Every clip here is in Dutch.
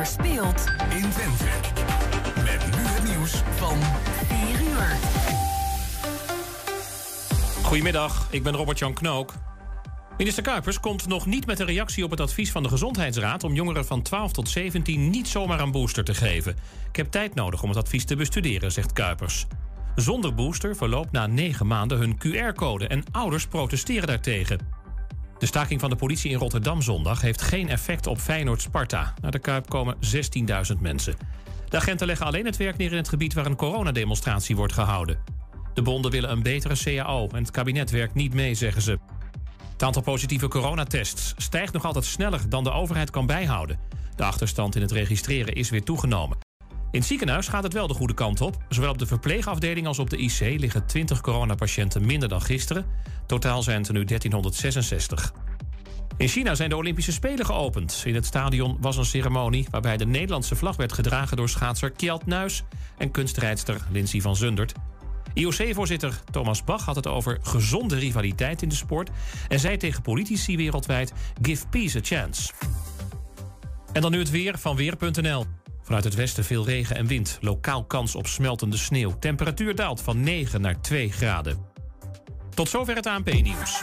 er speelt in Twente. Met nu het nieuws van 4 uur. Goedemiddag, ik ben Robert-Jan Knook. Minister Kuipers komt nog niet met een reactie op het advies van de Gezondheidsraad om jongeren van 12 tot 17 niet zomaar een booster te geven. Ik heb tijd nodig om het advies te bestuderen, zegt Kuipers. Zonder booster verloopt na negen maanden hun QR-code en ouders protesteren daartegen. De staking van de politie in Rotterdam zondag heeft geen effect op Feyenoord-Sparta. Naar de Kuip komen 16.000 mensen. De agenten leggen alleen het werk neer in het gebied waar een coronademonstratie wordt gehouden. De bonden willen een betere CAO en het kabinet werkt niet mee, zeggen ze. Het aantal positieve coronatests stijgt nog altijd sneller dan de overheid kan bijhouden. De achterstand in het registreren is weer toegenomen. In het ziekenhuis gaat het wel de goede kant op. Zowel op de verpleegafdeling als op de IC liggen 20 coronapatiënten minder dan gisteren. Totaal zijn het er nu 1366. In China zijn de Olympische Spelen geopend. In het stadion was een ceremonie waarbij de Nederlandse vlag werd gedragen door schaatser Kjeld Nuis en kunstrijdster Lindsay van Zundert. IOC-voorzitter Thomas Bach had het over gezonde rivaliteit in de sport en zei tegen politici wereldwijd: Give peace a chance. En dan nu het weer van weer.nl. Vanuit het westen veel regen en wind. Lokaal kans op smeltende sneeuw. Temperatuur daalt van 9 naar 2 graden. Tot zover het ANP-nieuws.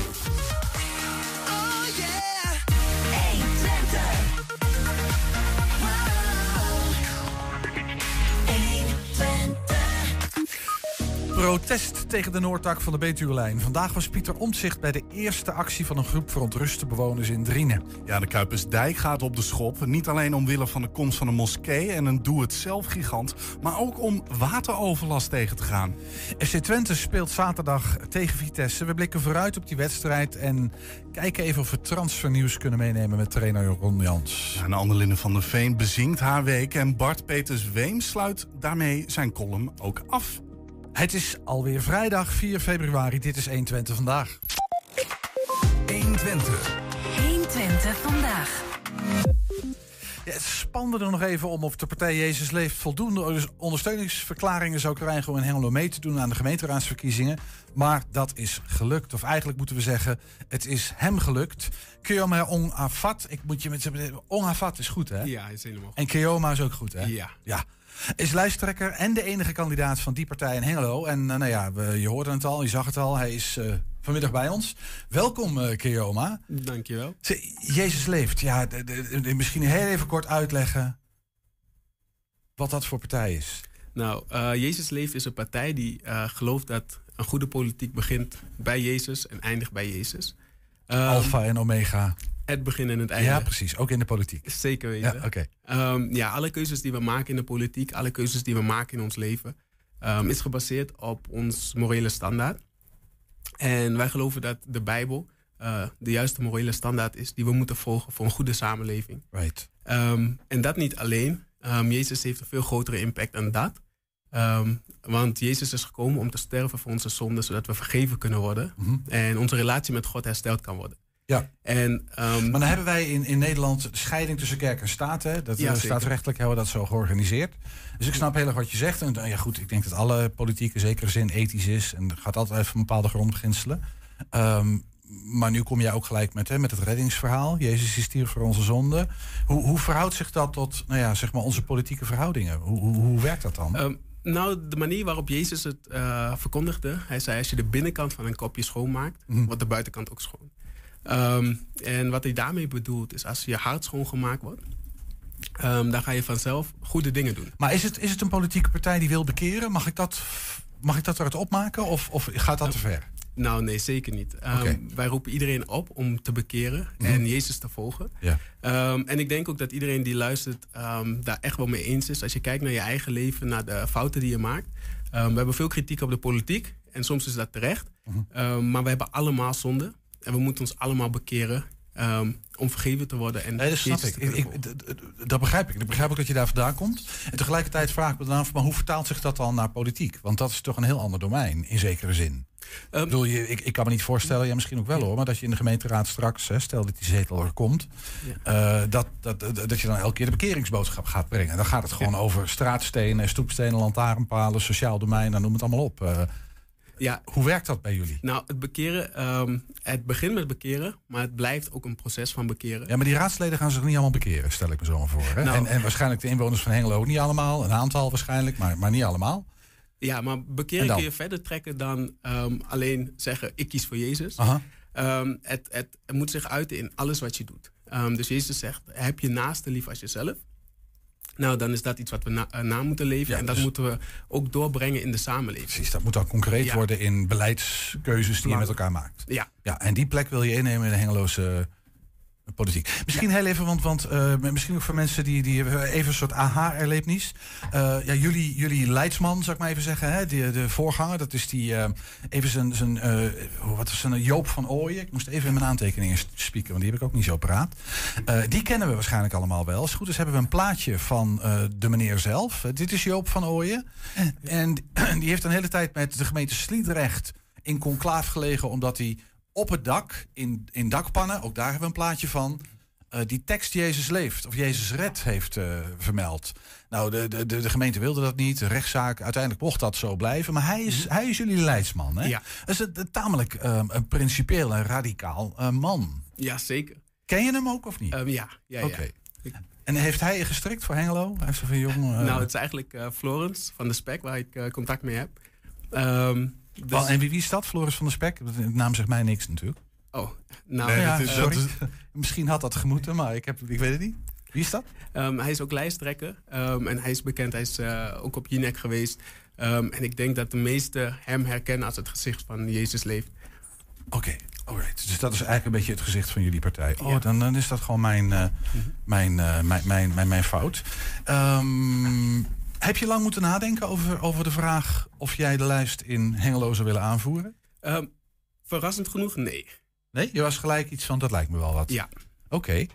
Protest tegen de Noordtak van de Betuwelijn. Vandaag was Pieter Omtzigt bij de eerste actie van een groep verontruste bewoners in Drienen. Ja, de Kuipersdijk gaat op de schop. Niet alleen omwille van de komst van een moskee en een doe-het-zelf-gigant, maar ook om wateroverlast tegen te gaan. FC Twente speelt zaterdag tegen Vitesse. We blikken vooruit op die wedstrijd en kijken even of we transfernieuws kunnen meenemen met trainer Ron Jans. Ja, en Annelinde van der Veen bezinkt haar week en Bart Peters Weem sluit daarmee zijn column ook af. Het is alweer vrijdag 4 februari. Dit is 120 vandaag. 120. 120 vandaag. Ja, het spande er nog even om of de partij Jezus Leeft voldoende ondersteuningsverklaringen zou krijgen om in Hengelo mee te doen aan de gemeenteraadsverkiezingen. Maar dat is gelukt. Of eigenlijk moeten we zeggen, het is hem gelukt. Keoma Ong Afat, ik moet je met Ong Afat is goed hè? Ja, is helemaal goed. En Keoma is ook goed hè? Ja. Ja. Is lijsttrekker en de enige kandidaat van die partij in Hengelo. En uh, nou ja, we, je hoorde het al, je zag het al. Hij is uh, vanmiddag bij ons. Welkom, uh, Keoma. Dankjewel. Jezus leeft. Ja, de, de, de, misschien heel even kort uitleggen wat dat voor partij is. Nou, Jezus leeft is een partij die gelooft dat een goede politiek begint bij Jezus en eindigt bij Jezus. Um, Alpha en Omega. Het begin en het einde. Ja, precies. Ook in de politiek. Zeker weten. Ja, okay. um, ja, alle keuzes die we maken in de politiek, alle keuzes die we maken in ons leven, um, is gebaseerd op ons morele standaard. En wij geloven dat de Bijbel uh, de juiste morele standaard is die we moeten volgen voor een goede samenleving. Right. Um, en dat niet alleen. Jezus heeft een veel grotere impact dan dat. want Jezus is gekomen om te sterven voor onze zonden, zodat we vergeven kunnen worden. Mhm. Mm -hmm. En onze relatie met God hersteld kan worden. Ja. En, um, maar dan hebben wij in, in Nederland de scheiding tussen kerk en staat. Hè? Dat, ja, staatsrechtelijk hebben we dat zo georganiseerd. Dus ik snap heel erg wat je zegt. En ja, goed, ik denk dat alle politiek in zekere zin ethisch is. En gaat altijd even een bepaalde grondbeginselen. Um, maar nu kom jij ook gelijk met, hè, met het reddingsverhaal. Jezus is hier voor onze zonde. Hoe, hoe verhoudt zich dat tot nou ja, zeg maar onze politieke verhoudingen? Hoe, hoe, hoe werkt dat dan? Um, nou, de manier waarop Jezus het uh, verkondigde. Hij zei, als je de binnenkant van een kopje schoonmaakt, mm. wordt de buitenkant ook schoon. Um, en wat hij daarmee bedoelt is als je hart schoongemaakt wordt, um, dan ga je vanzelf goede dingen doen. Maar is het, is het een politieke partij die wil bekeren? Mag ik dat, mag ik dat eruit opmaken of, of gaat dat te ver? Nou, nee, zeker niet. Ehm. Wij roepen iedereen op om te bekeren Mhm. en Jezus te volgen. Ja. Ehm, en ik denk ook dat iedereen die luistert ehm, daar echt wel mee eens is. Als je kijkt naar je eigen leven, naar de fouten die je maakt. Ehm, we hebben veel kritiek op de politiek en soms is dat terecht. Mhm. Ehm, maar we hebben allemaal zonde en we moeten ons allemaal bekeren ehm, om vergeven te worden. En Nee, dat snap ik. Ik, Dat begrijp ik. Ik begrijp ook dat je daar vandaan komt. En tegelijkertijd vraag ik me dan af, maar hoe vertaalt zich dat dan naar politiek? Want dat is toch een heel ander domein, in zekere zin. Ehm, ik, bedoel, je, ik, ik kan me niet voorstellen, ja, misschien ook wel hoor, maar dat je in de gemeenteraad straks, hè, stel dat die zetel er komt, eh, dat, dat, dat, dat je dan elke keer de bekeringsboodschap gaat brengen. Dan gaat het gewoon over straatstenen, stoepstenen, lantaarnpalen, sociaal domein, dan noem het allemaal op. Eh, Ja. Hoe werkt dat bij jullie? Nou, het bekeren, ehm, het begint met bekeren, maar het blijft ook een proces van bekeren. Ja, maar die raadsleden gaan zich niet allemaal bekeren, stel ik me zo maar voor. Hè? Nou. en, en waarschijnlijk de inwoners van Hengelo ook niet allemaal. Een aantal waarschijnlijk, maar, maar niet allemaal. Ja, maar En bekeren kun je verder trekken dan ehm, alleen zeggen: ik kies voor Jezus. Aha. Ehm, het, het, het moet zich uiten in alles wat je doet. Dus Jezus zegt: heb je naaste lief als jezelf. Nou, dan is dat iets wat we na, eh, na moeten leven. Ja, en dat dus- moeten we ook doorbrengen in de samenleving. Precies, dat moet dan concreet Ja. worden in beleidskeuzes die je met elkaar maakt. Ja. Ja, en die plek wil je innemen in de Hengeloze politiek. Misschien heel even, want, want eh, misschien ook voor mensen die, die even een soort aha-erlebnis. Eh, ja, jullie, jullie leidsman, zou ik maar even zeggen, hè, de, de voorganger, dat is die, eh, even zijn, zijn wat is zijn Joop van Ooyen. Ik moest even in mijn aantekeningen spieken, want die heb ik ook niet zo paraat. Eh, die kennen we waarschijnlijk allemaal wel. Als het goed is hebben we een plaatje van de meneer zelf. Dit is Joop van Ooyen. En die heeft een hele tijd met de gemeente Sliedrecht in conclaaf gelegen, omdat hij op het dak, in, in dakpannen, ook daar hebben we een plaatje van, eh, die tekst Jezus leeft of Jezus red heeft eh, vermeld. Nou, de, de, de, gemeente wilde dat niet, de rechtszaak, uiteindelijk mocht dat zo blijven, maar hij is, hij is jullie leidsman. Hè? Ja. Dat is een, een tamelijk eh, een principieel en radicaal eh, man. Ja, zeker. Ken je hem ook of niet? Ehm, ja, ja, ja. Oké. En heeft hij gestrikt voor Hengelo? Hij heeft van jong. Nou, het is eigenlijk Florence van de Spek waar ik contact mee heb. Ehm, dus- Wel, en wie, wie is dat? Floris van der Spek? De naam zegt mij niks natuurlijk. Oh, nou, ja, dat is- sorry. dat Misschien had dat gemoeten, maar ik, heb, ik weet het niet. Wie is dat? Ehm, hij is ook lijsttrekker ehm, en hij is bekend. Hij is eh, ook op Jinek geweest. Ehm, en ik denk dat de meesten hem herkennen als het gezicht van Jezus leeft. Oké, alright. Dus dat is eigenlijk een beetje het gezicht van jullie partij. Oh, dan, dan is dat gewoon mijn, eh, mijn, eh, mijn, mijn, mijn, mijn fout. Ehm, heb je lang moeten nadenken over, over de vraag of jij de lijst in Hengelo zou willen aanvoeren? Ehm, verrassend genoeg, nee. Nee, je was gelijk iets van, dat lijkt me wel wat. Ja. Oké.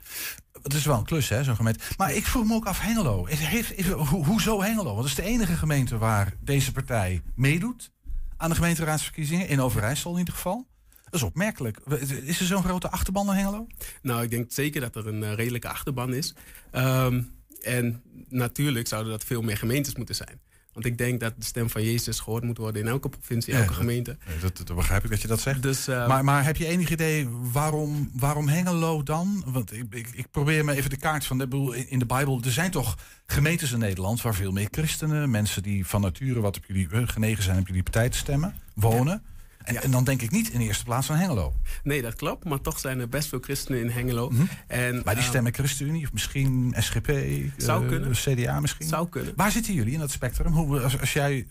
Het is wel een klus, hè, zo'n gemeente. Maar ik vroeg me ook af, Hengelo. Heeft, ho- hoezo Hengelo? Want het is de enige gemeente waar deze partij meedoet aan de gemeenteraadsverkiezingen. In Overijssel in ieder geval. Dat is opmerkelijk. Is er zo'n grote achterban in Hengelo? Nou, ik denk zeker dat er een eh, redelijke achterban is. Ehm, en natuurlijk zouden dat veel meer gemeentes moeten zijn. Want ik denk dat de stem van Jezus gehoord moet worden in elke provincie, elke gemeente. Dat, dat begrijp ik dat je dat zegt. Dus, eh, maar, maar heb je enig idee waarom, waarom Hengelo dan? Want ik, ik, ik probeer me even de kaart van. Ik bedoel, in in de Bijbel, er zijn toch gemeentes in Nederland waar veel meer christenen, mensen die van nature wat op jullie eh, genegen zijn op jullie partij te stemmen, wonen. En, en dan denk ik niet in de eerste plaats aan Hengelo. Nee, dat klopt. Maar toch zijn er best veel christenen in Hengelo. En, Mhm. Maar die ehm, stemmen ChristenUnie of misschien SGP, Zou eh, kunnen. CDA misschien? Zou kunnen. Waar zitten jullie in dat spectrum? Hoe, als, als jij,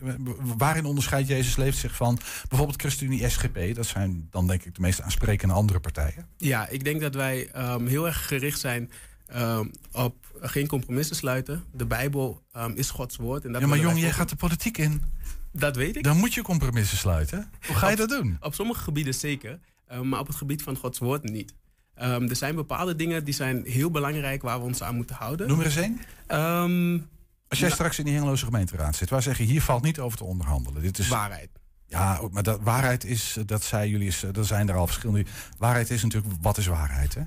waarin onderscheidt Jezus leeft zich van bijvoorbeeld ChristenUnie, SGP? Dat zijn dan denk ik de meest aansprekende andere partijen. Ja, ik denk dat wij ehm, heel erg gericht zijn ehm, op geen compromissen sluiten. De Bijbel is Gods woord. En dat ja, maar jong, jij gaat de politiek in. Dat weet ik. Dan moet je compromissen sluiten. Hoe ga je dat doen? Op sommige gebieden zeker, ehm, maar op het gebied van Gods woord niet. Ehm, er zijn bepaalde dingen die zijn heel belangrijk waar we ons aan moeten houden. Noem er eens één. Ehm, Als jij nou, straks in die Hengeloze gemeenteraad zit, waar zeg je hier valt niet over te onderhandelen. Dit is Waarheid. Ja, maar dat, waarheid is, dat zei jullie, is, er zijn er al verschillende. Waarheid is natuurlijk, wat is waarheid? Hè?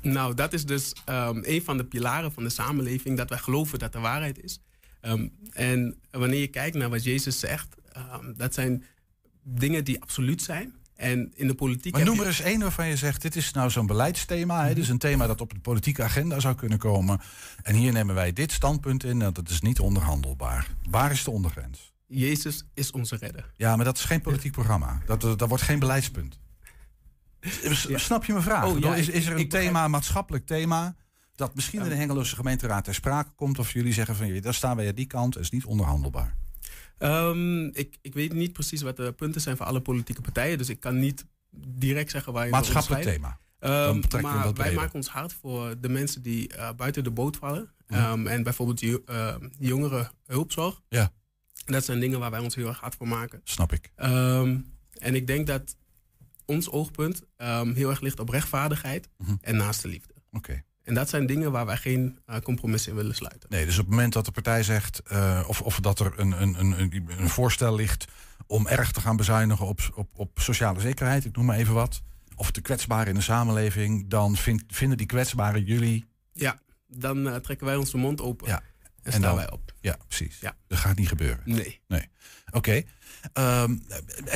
Nou, dat is dus ehm, een van de pilaren van de samenleving, dat wij geloven dat er waarheid is. Ehm, en wanneer je kijkt naar wat Jezus zegt, ehm, dat zijn dingen die absoluut zijn. En in de politiek. Maar noem er eens één waarvan je zegt, dit is nou zo'n beleidsthema. Hè? Dit is een thema dat op de politieke agenda zou kunnen komen. En hier nemen wij dit standpunt in, dat is niet onderhandelbaar. Waar is de ondergrens? Jezus is onze redder. Ja, maar dat is geen politiek programma. Dat, dat, wordt geen beleidspunt. Snap je mijn vraag? Oh, ja, is, is er een thema, een maatschappelijk thema... dat misschien in de Hengeloze gemeenteraad ter sprake komt... of jullie zeggen van, daar staan wij aan die kant, is niet onderhandelbaar. Ehm, ik, ik weet niet precies wat de punten zijn voor alle politieke partijen. Dus ik kan niet direct zeggen waar je Maatschappelijk thema. Ehm, maar wij breder. maken ons hard voor de mensen die eh, buiten de boot vallen. Mhm. Ehm, en bijvoorbeeld jo- ehm, jongeren hulpzorg. Ja. Dat zijn dingen waar wij ons heel erg hard voor maken. Snap ik. Ehm, en ik denk dat ons oogpunt ehm, heel erg ligt op rechtvaardigheid Mhm. en naaste liefde. Oké. En dat zijn dingen waar wij geen eh, compromis in willen sluiten. Nee, dus op het moment dat de partij zegt, eh, of, of dat er een, een, een, een, een voorstel ligt om erg te gaan bezuinigen op, op, op sociale zekerheid, ik noem maar even wat, of de kwetsbaren in de samenleving, dan vind, vinden die kwetsbaren jullie. Ja, dan eh, trekken wij onze mond open Ja. En staan dan- wij op. Ja, precies. Ja. Dat gaat niet gebeuren. Nee. Nee. Oké. Ehm,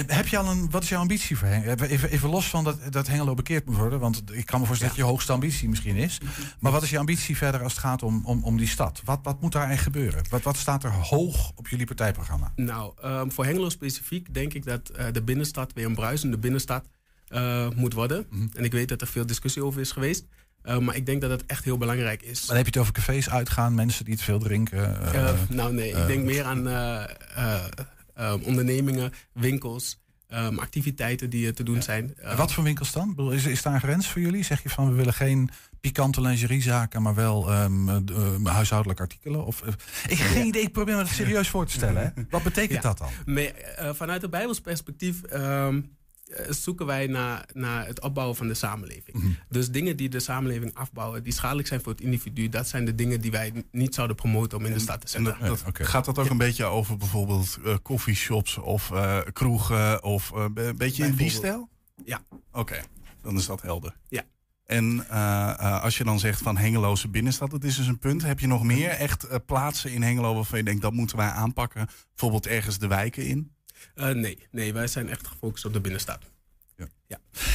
heb je al een, wat is jouw ambitie voor Hengelo? Even, even los van dat, dat Hengelo bekeerd moet worden, want ik kan me voorstellen dat je hoogste ambitie misschien is. Maar wat is je ambitie verder als het gaat om, om, om die stad? Wat, wat moet daar eigenlijk gebeuren? Wat, wat staat er hoog op jullie partijprogramma? Nou, ehm, voor Hengelo specifiek denk ik dat eh, de binnenstad weer een bruisende binnenstad eh, moet worden. Mhm. En ik weet dat er veel discussie over is geweest. Eh, maar ik denk dat het echt heel belangrijk is. Dan heb je het over cafés uitgaan, mensen die te veel drinken. eh, Eh, nou nee, ik denk meer aan ondernemingen, winkels, ehm, activiteiten die te doen zijn. Wat voor winkels dan? Is, is daar een grens voor jullie? Zeg je van we willen geen pikante lingeriezaken, maar wel eh, huishoudelijke artikelen? Of, ik heb geen idee, ik probeer me dat serieus voor te stellen. Hè? Wat betekent Ja. dat dan? Nee, vanuit het Bijbels perspectief ehm, eh, zoeken wij naar, naar het opbouwen van de samenleving. Mhm. Dus dingen die de samenleving afbouwen, die schadelijk zijn voor het individu, dat zijn de dingen die wij niet zouden promoten om in de stad te En zetten. dat, dat- gaat dat ook een beetje over bijvoorbeeld eh coffeeshops of eh, kroegen of eh, een beetje in die stijl? Ja. Oké, dan is dat helder. Ja. En eh, eh, als je dan zegt van Hengeloze binnenstad, dat is dus een punt. Heb je nog meer echt eh, plaatsen in Hengelo waarvan je denkt dat moeten wij aanpakken? Bijvoorbeeld ergens de wijken in? Eh, nee, nee, wij zijn echt gefocust op de binnenstad.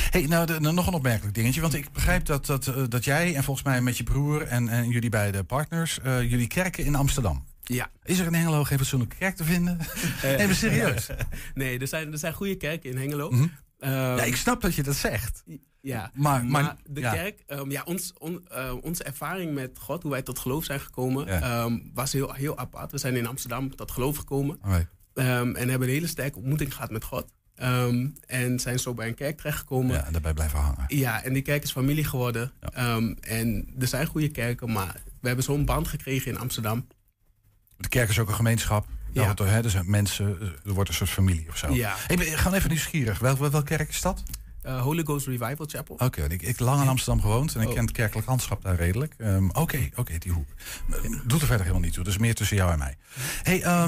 Hey, nou, de- nou, nog een opmerkelijk dingetje. Want ik begrijp dat, dat, eh, dat jij en volgens mij met je broer en, en jullie beide partners, eh, jullie kerken in Amsterdam. Ja. Is er in Hengelo geen fatsoenlijke kerk te vinden? maar serieus. nee, er zijn, er zijn goede kerken in Hengelo. Mhm. Ehm, ja, ik snap dat je dat zegt. Ja, Maar- maar, maar- de ja. kerk, ehm, ja, ons, on- onze ervaring met God, hoe wij tot geloof zijn gekomen, Ja. ehm, was heel, heel apart. We zijn in Amsterdam tot geloof gekomen. Ehm, en hebben een hele sterke ontmoeting gehad met God. Ehm, en zijn zo bij een kerk terechtgekomen. Ja, en daarbij blijven hangen. Ja, en die kerk is familie geworden. Ehm, en er zijn goede kerken, maar we hebben zo'n band gekregen in Amsterdam. De kerk is ook een gemeenschap. Ja. Hè, er zijn mensen, eh, er wordt een soort familie of zo. Ja. Hey, gewoon even nieuwsgierig. Wel, wel, welke kerk is dat? Eh, Holy Ghost Revival Chapel. Oké, ik, ik heb lang in Amsterdam gewoond en ik Oh. ken het kerkelijk landschap daar redelijk. Oké, oké, die hoek. Doet er verder helemaal niet toe. Dus meer tussen jou en mij. Hey, ja,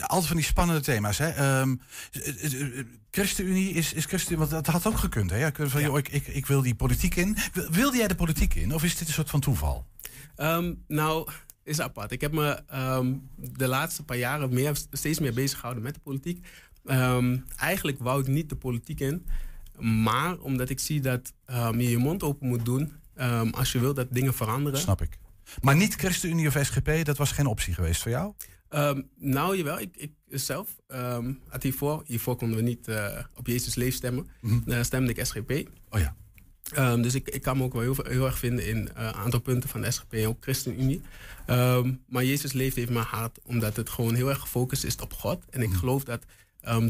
altijd van die spannende thema's. Hè? Ehm, eh, eh, eh, ChristenUnie is, is ChristenUnie, want dat had ook gekund. Hè? Ja, van, joh, ik, ik, ik wil die politiek in. Wil- Wilde jij de politiek in? Of is dit een soort van toeval? Ehm, nou, is apart. Ik heb me ehm, de laatste paar jaren meer, steeds meer bezig gehouden met de politiek. Eigenlijk wou ik niet de politiek in. Maar omdat ik zie dat je je mond open moet doen als je wil dat dingen veranderen. Snap ik. Maar niet ChristenUnie of SGP, dat was geen optie geweest voor jou? Ehm, nou, jawel. Ik, ik zelf ehm, had hiervoor, hiervoor konden we niet eh, op Jezus leef stemmen. Mhm. Eh, stemde ik SGP. Oh ja. Ehm, dus ik, ik kan me ook wel heel, heel erg vinden in eh, een aantal punten van de SGP en ook ChristenUnie. Maar Jezus leeft heeft mijn hart, omdat het gewoon heel erg gefocust is op God. En ik geloof dat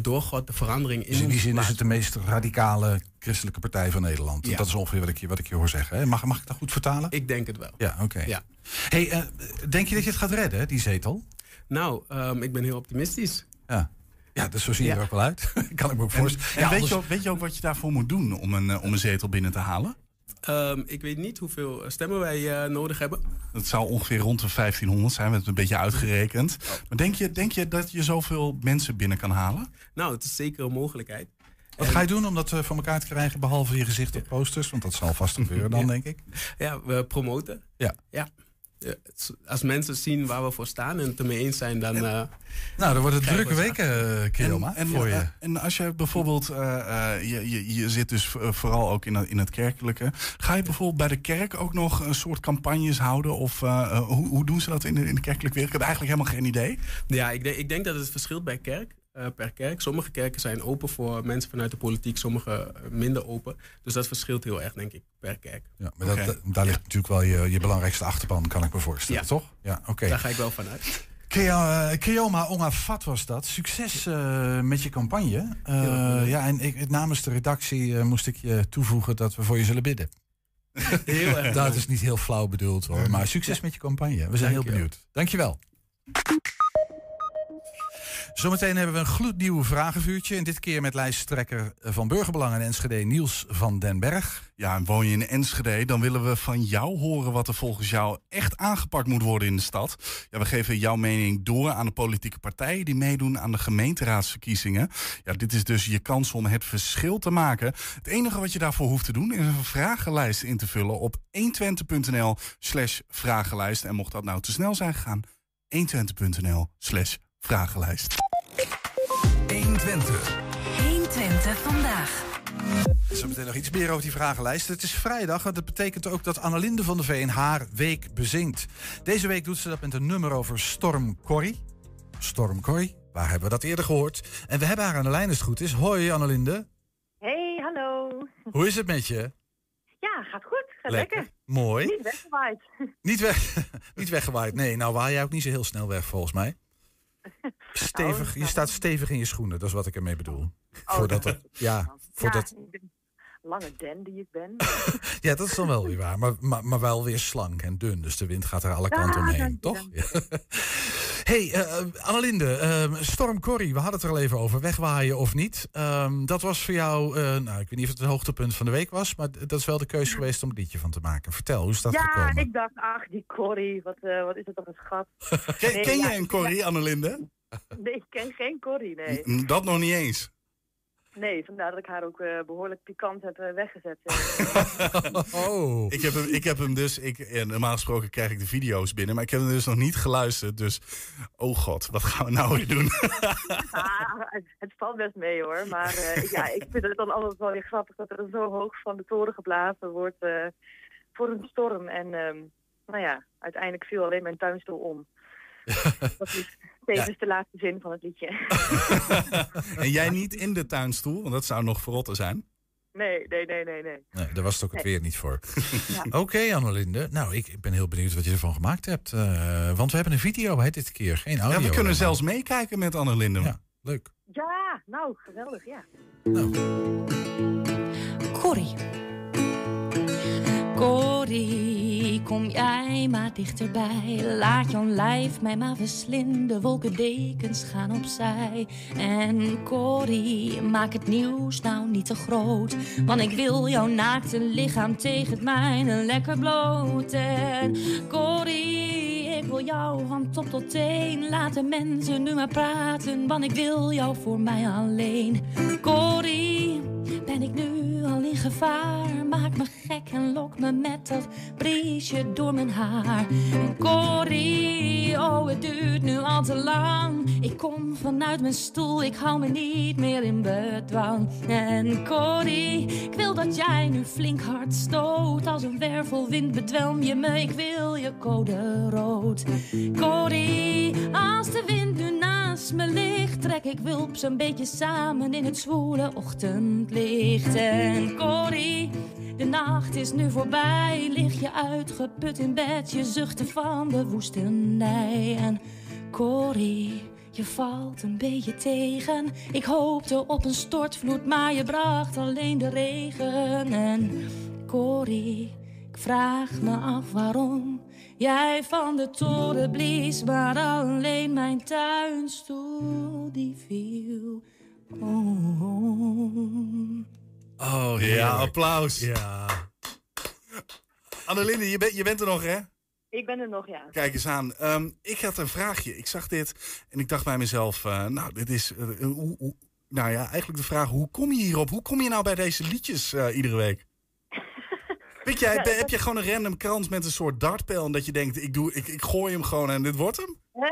door God de verandering in Mhm. Dus in die zin is het de meest radicale christelijke partij van Nederland. Ja. Dat is ongeveer wat ik je, wat ik je hoor zeggen. Hè? Mag, mag ik dat goed vertalen? Ik denk het wel. Ja, oké. Ja. Hey, eh, denk je dat je het gaat redden, die zetel? Nou, ehm, ik ben heel optimistisch. Ja. Ja, dus zo zie je Ja. er ook wel uit. kan ik me ook En, voorstellen. en Ja, weet, anders- je ook, weet je ook wat je daarvoor moet doen om een, eh, om een zetel binnen te halen? Ehm, ik weet niet hoeveel stemmen wij eh, nodig hebben. Dat zou ongeveer rond de 1500 zijn, we hebben het een beetje uitgerekend. Maar denk je, denk je dat je zoveel mensen binnen kan halen? Nou, het is zeker een mogelijkheid. Wat ga je doen om dat eh, voor elkaar te krijgen, behalve je gezicht op posters? Want dat zal vast gebeuren dan, Ja. denk ik. Ja, we promoten. Ja. ja. Het- Als mensen zien waar we voor staan en het ermee eens zijn, dan... eh, Nou, dan wordt het drukke weken, uh, Kilma, en, voor eh, je. en als je bijvoorbeeld, eh, eh, je, je, je zit dus eh, vooral ook in, het- in het kerkelijke. Ga je bijvoorbeeld bij de kerk ook nog een soort campagnes houden? Of eh, eh, hoe, hoe doen ze dat in de, in de kerkelijke wereld? Ik heb eigenlijk helemaal geen idee. Ja, ik denk, ik denk dat het verschilt bij kerk. Eh, per kerk. Sommige kerken zijn open voor mensen vanuit de politiek, sommige eh, minder open. Dus dat verschilt heel erg, denk ik, per kerk. Ja, maar dat, dat- daar ligt natuurlijk wel je, je belangrijkste achterban, kan ik me voorstellen, Ja. toch? Ja, oké. Daar ga ik wel vanuit. Eh, Keoma Ongafat was dat. Succes met je campagne. Eh, ja, en ik, namens de redactie moest ik je toevoegen dat we voor je zullen bidden. Heel erg. Dat is niet heel flauw bedoeld hoor. Maar succes met je campagne. We zijn heel benieuwd. Dankjewel. Zometeen hebben we een gloednieuw vragenvuurtje. En dit keer met lijsttrekker van Burgerbelang en Enschede Niels van den Berg. Ja, en woon je in Enschede, dan willen we van jou horen wat er volgens jou echt aangepakt moet worden in de stad. Ja, we geven jouw mening door aan de politieke partijen die meedoen aan de gemeenteraadsverkiezingen. Ja, dit is dus je kans om het verschil te maken. Het enige wat je daarvoor hoeft te doen is een vragenlijst in te vullen op 120.nl slash vragenlijst. En mocht dat nou te snel zijn gegaan, 120.nl slash vragenlijst. 120. 120 vandaag. Zometeen nog iets meer over die vragenlijst. Het is vrijdag en dat betekent ook dat Annelinde van der Veen haar week bezingt. Deze week doet ze dat met een nummer over Storm Corrie. Storm Corrie, waar hebben we dat eerder gehoord? En we hebben haar aan de lijn als het goed is. Hoi Annelinde, Hey, hallo. hoe is het met je? Ja, gaat goed. Gaat lekker. Mooi. Niet weggewaaid. Niet, weg, niet weggewaaid. Nee, nou waai jij ook niet zo heel snel weg volgens mij. Stevig, je staat stevig in je schoenen, dat is wat ik ermee bedoel. voordat het, ja, voordat, Ja, ik ben lange den die ik ben. ja, dat is dan wel weer waar. Maar, maar, maar wel weer slank en dun, dus de wind gaat er alle kanten omheen, toch? Ja. hey, eh, Annelinde, eh, Storm Corrie, we hadden het er al even over, wegwaaien of niet. Ehm, dat was voor jou, eh, nou, ik weet niet of het het hoogtepunt van de week was, maar dat is wel de keuze geweest om een liedje van te maken. Vertel, hoe is dat ja, gekomen? ik dacht, ach, die Corrie, wat, wat is het toch een schat. Ken, Nee, ken ja, jij een Corrie, Annelinde? Nee, ik ken geen Corrie, nee. Dat nog niet eens. Nee, vandaar dat ik haar ook eh, behoorlijk pikant heb eh, weggezet. Oh. Ik heb hem, ik heb hem dus, ik, normaal gesproken krijg ik de video's binnen, maar ik heb hem dus nog niet geluisterd. Dus, oh god, wat gaan we nou weer doen? ah, het valt best mee hoor, maar eh, ja, ik vind het dan altijd wel weer grappig dat er zo hoog van de toren geblazen wordt eh, voor een storm. En ehm, nou ja, uiteindelijk viel alleen mijn tuinstoel om. dat is tevens de laatste zin van het liedje. en jij niet in de tuinstoel, want dat zou nog verrotten zijn. nee, nee, nee, nee, nee. Nee, daar was het ook het Nee. weer niet voor. Ja. Oké, Annelinde. Nou, ik ik ben heel benieuwd wat je ervan gemaakt hebt. eh, want we hebben een video hè, dit keer, geen audio. Ja, we kunnen helemaal. zelfs meekijken met Annelinde. Ja, leuk. Ja, nou, geweldig, ja. Corrie. Corrie, kom jij maar dichterbij. Laat jouw lijf mij maar verslinden. Wolkendekens gaan opzij. En Corrie, maak het nieuws nou niet te groot. Want ik wil jouw naakte lichaam tegen het mijne lekker bloot. En Corrie, ik wil jou van top tot teen. Laat de mensen nu maar praten, want ik wil jou voor mij alleen. Corrie, ben ik nu gevaar? Maak me gek en lok me met dat briesje door mijn haar. En Corrie, oh het duurt nu al te lang. Ik kom vanuit mijn stoel, ik hou me niet meer in bedwang. En Corrie, ik wil dat jij nu flink hard stoot. Als een wervelwind bedwelm je me, ik wil je code rood. Corrie, als de wind nu naast me ligt, trek ik wulps een beetje samen in het zwoele ochtendlicht. En Corrie, de nacht is nu voorbij, lig je uitgeput in bed, je zuchten van de woestenij. En Corrie, je valt een beetje tegen. Ik hoopte op een stortvloed, maar je bracht alleen de regen. En Corrie, ik vraag me af waarom jij van de toren blies, maar alleen mijn tuinstoel die viel. om. Oh, ja, heerlijk. applaus. Ja. Annelinde, je, bent je bent er nog, hè? Ik ben er nog, ja. Kijk eens aan. Ehm, ik had een vraagje. Ik zag dit en ik dacht bij mezelf, eh, nou, dit is, eh, hoe, hoe- nou ja, eigenlijk de vraag, hoe kom je hierop? Hoe kom je nou bij deze liedjes eh, iedere week? Weet jij, Ja, heb je gewoon een random krant met een soort dartpijl en dat je denkt, ik, doe, ik, ik gooi hem gewoon en dit wordt hem?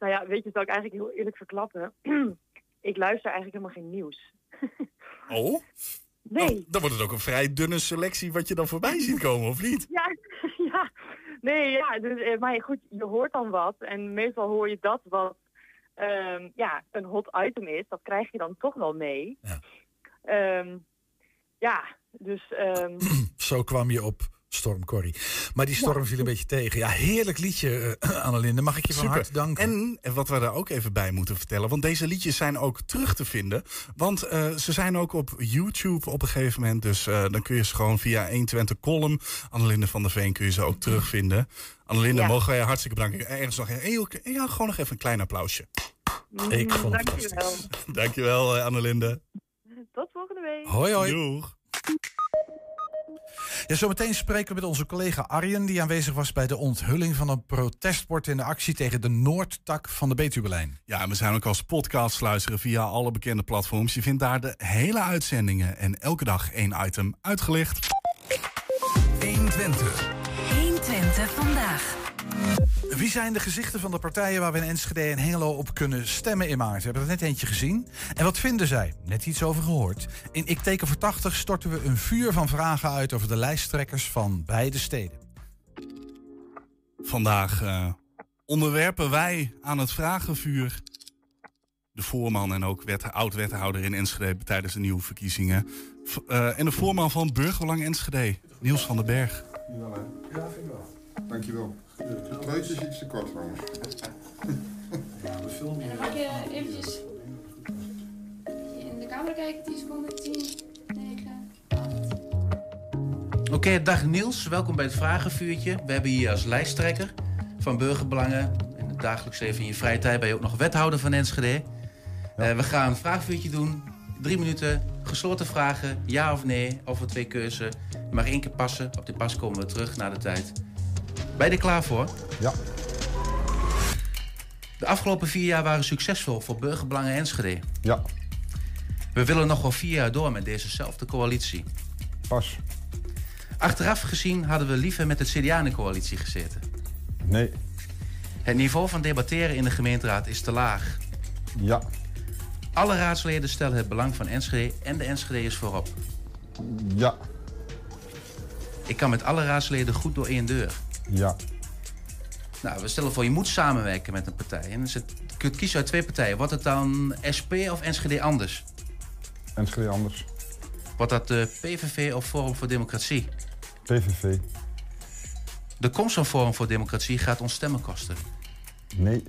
nou ja, weet je, zal ik eigenlijk heel eerlijk verklappen. ik luister eigenlijk helemaal geen nieuws. Oh? Nee. Dan wordt het ook een vrij dunne selectie wat je dan voorbij ziet komen, of niet? Ja, ja. Nee, ja. Dus, eh, maar goed, je hoort dan wat. En meestal hoor je dat wat ehm, ja, een hot item is, dat krijg je dan toch wel mee. Ja, Ehm, ja dus... ehm, Zo kwam je op Storm Corrie. Maar die storm viel een beetje tegen. Ja, heerlijk liedje, eh, Annelinde. Mag ik je van Super. harte danken? En, en wat we daar ook even bij moeten vertellen, want deze liedjes zijn ook terug te vinden. Want eh, ze zijn ook op YouTube op een gegeven moment. Dus eh, dan kun je ze gewoon via 120 column. Annelinde van der Veen kun je ze ook terugvinden. Annelinde, Ja. mogen wij je hartstikke bedanken. Ergens nog, heel, ja, gewoon nog even een klein applausje. Ik vond het Dankjewel. Dankjewel, Annelinde. Tot volgende week. Hoi, hoi. Doeg. Ja, zometeen spreken we met onze collega Arjen... die aanwezig was bij de onthulling van een protestbord... in de actie tegen de Noordtak van de Betuwelijn. Ja, en we zijn ook als podcast luisteren via alle bekende platforms. Je vindt daar de hele uitzendingen en elke dag één item uitgelicht. 120. 120 vandaag. Wie zijn de gezichten van de partijen waar we in Enschede en Hengelo op kunnen stemmen in maart? We hebben er net eentje gezien. En wat vinden zij? Net iets over gehoord. In Ik teken voor 80 storten we een vuur van vragen uit over de lijsttrekkers van beide steden. Vandaag eh, onderwerpen wij aan het vragenvuur de voorman en ook wet, oud-wethouder in Enschede tijdens de nieuwe verkiezingen. V- eh, en de voorman van Burgerbelang Enschede, Niels van den Berg. Ja, vind ik wel. Dankjewel. Is iets te kort, trouwens. Ja, we filmen Mag je eventjes in de camera kijken? 10 seconden, 10, 9, Oké, dag Niels. Welkom bij het Vragenvuurtje. We hebben hier als lijsttrekker van Burgerbelangen. In het dagelijks leven in je vrije tijd ben je ook nog wethouder van Enschede. Eh, we gaan een vragenvuurtje doen. Drie minuten, gesloten vragen, ja of nee, over twee keuzen. Je mag één keer passen. Op die pas komen we terug naar de tijd. Ben je er klaar voor? Ja. De afgelopen vier jaar waren succesvol voor Burgerbelangen Enschede. Ja. We willen nog wel vier jaar door met dezezelfde coalitie. Pas. Achteraf gezien hadden we liever met het CDA in de coalitie gezeten. Nee. Het niveau van debatteren in de gemeenteraad is te laag. Ja. Alle raadsleden stellen het belang van Enschede en de Enschede'ers voorop. Ja. Ik kan met alle raadsleden goed door één deur. Ja. Nou, we stellen voor, je moet samenwerken met een partij. En het, je kunt kiezen uit twee partijen. Wordt het dan SP of Enschede anders? Enschede anders. Wordt dat de PVV of Forum voor Democratie? PVV. De komst van Forum voor Democratie gaat ons stemmen kosten. Nee.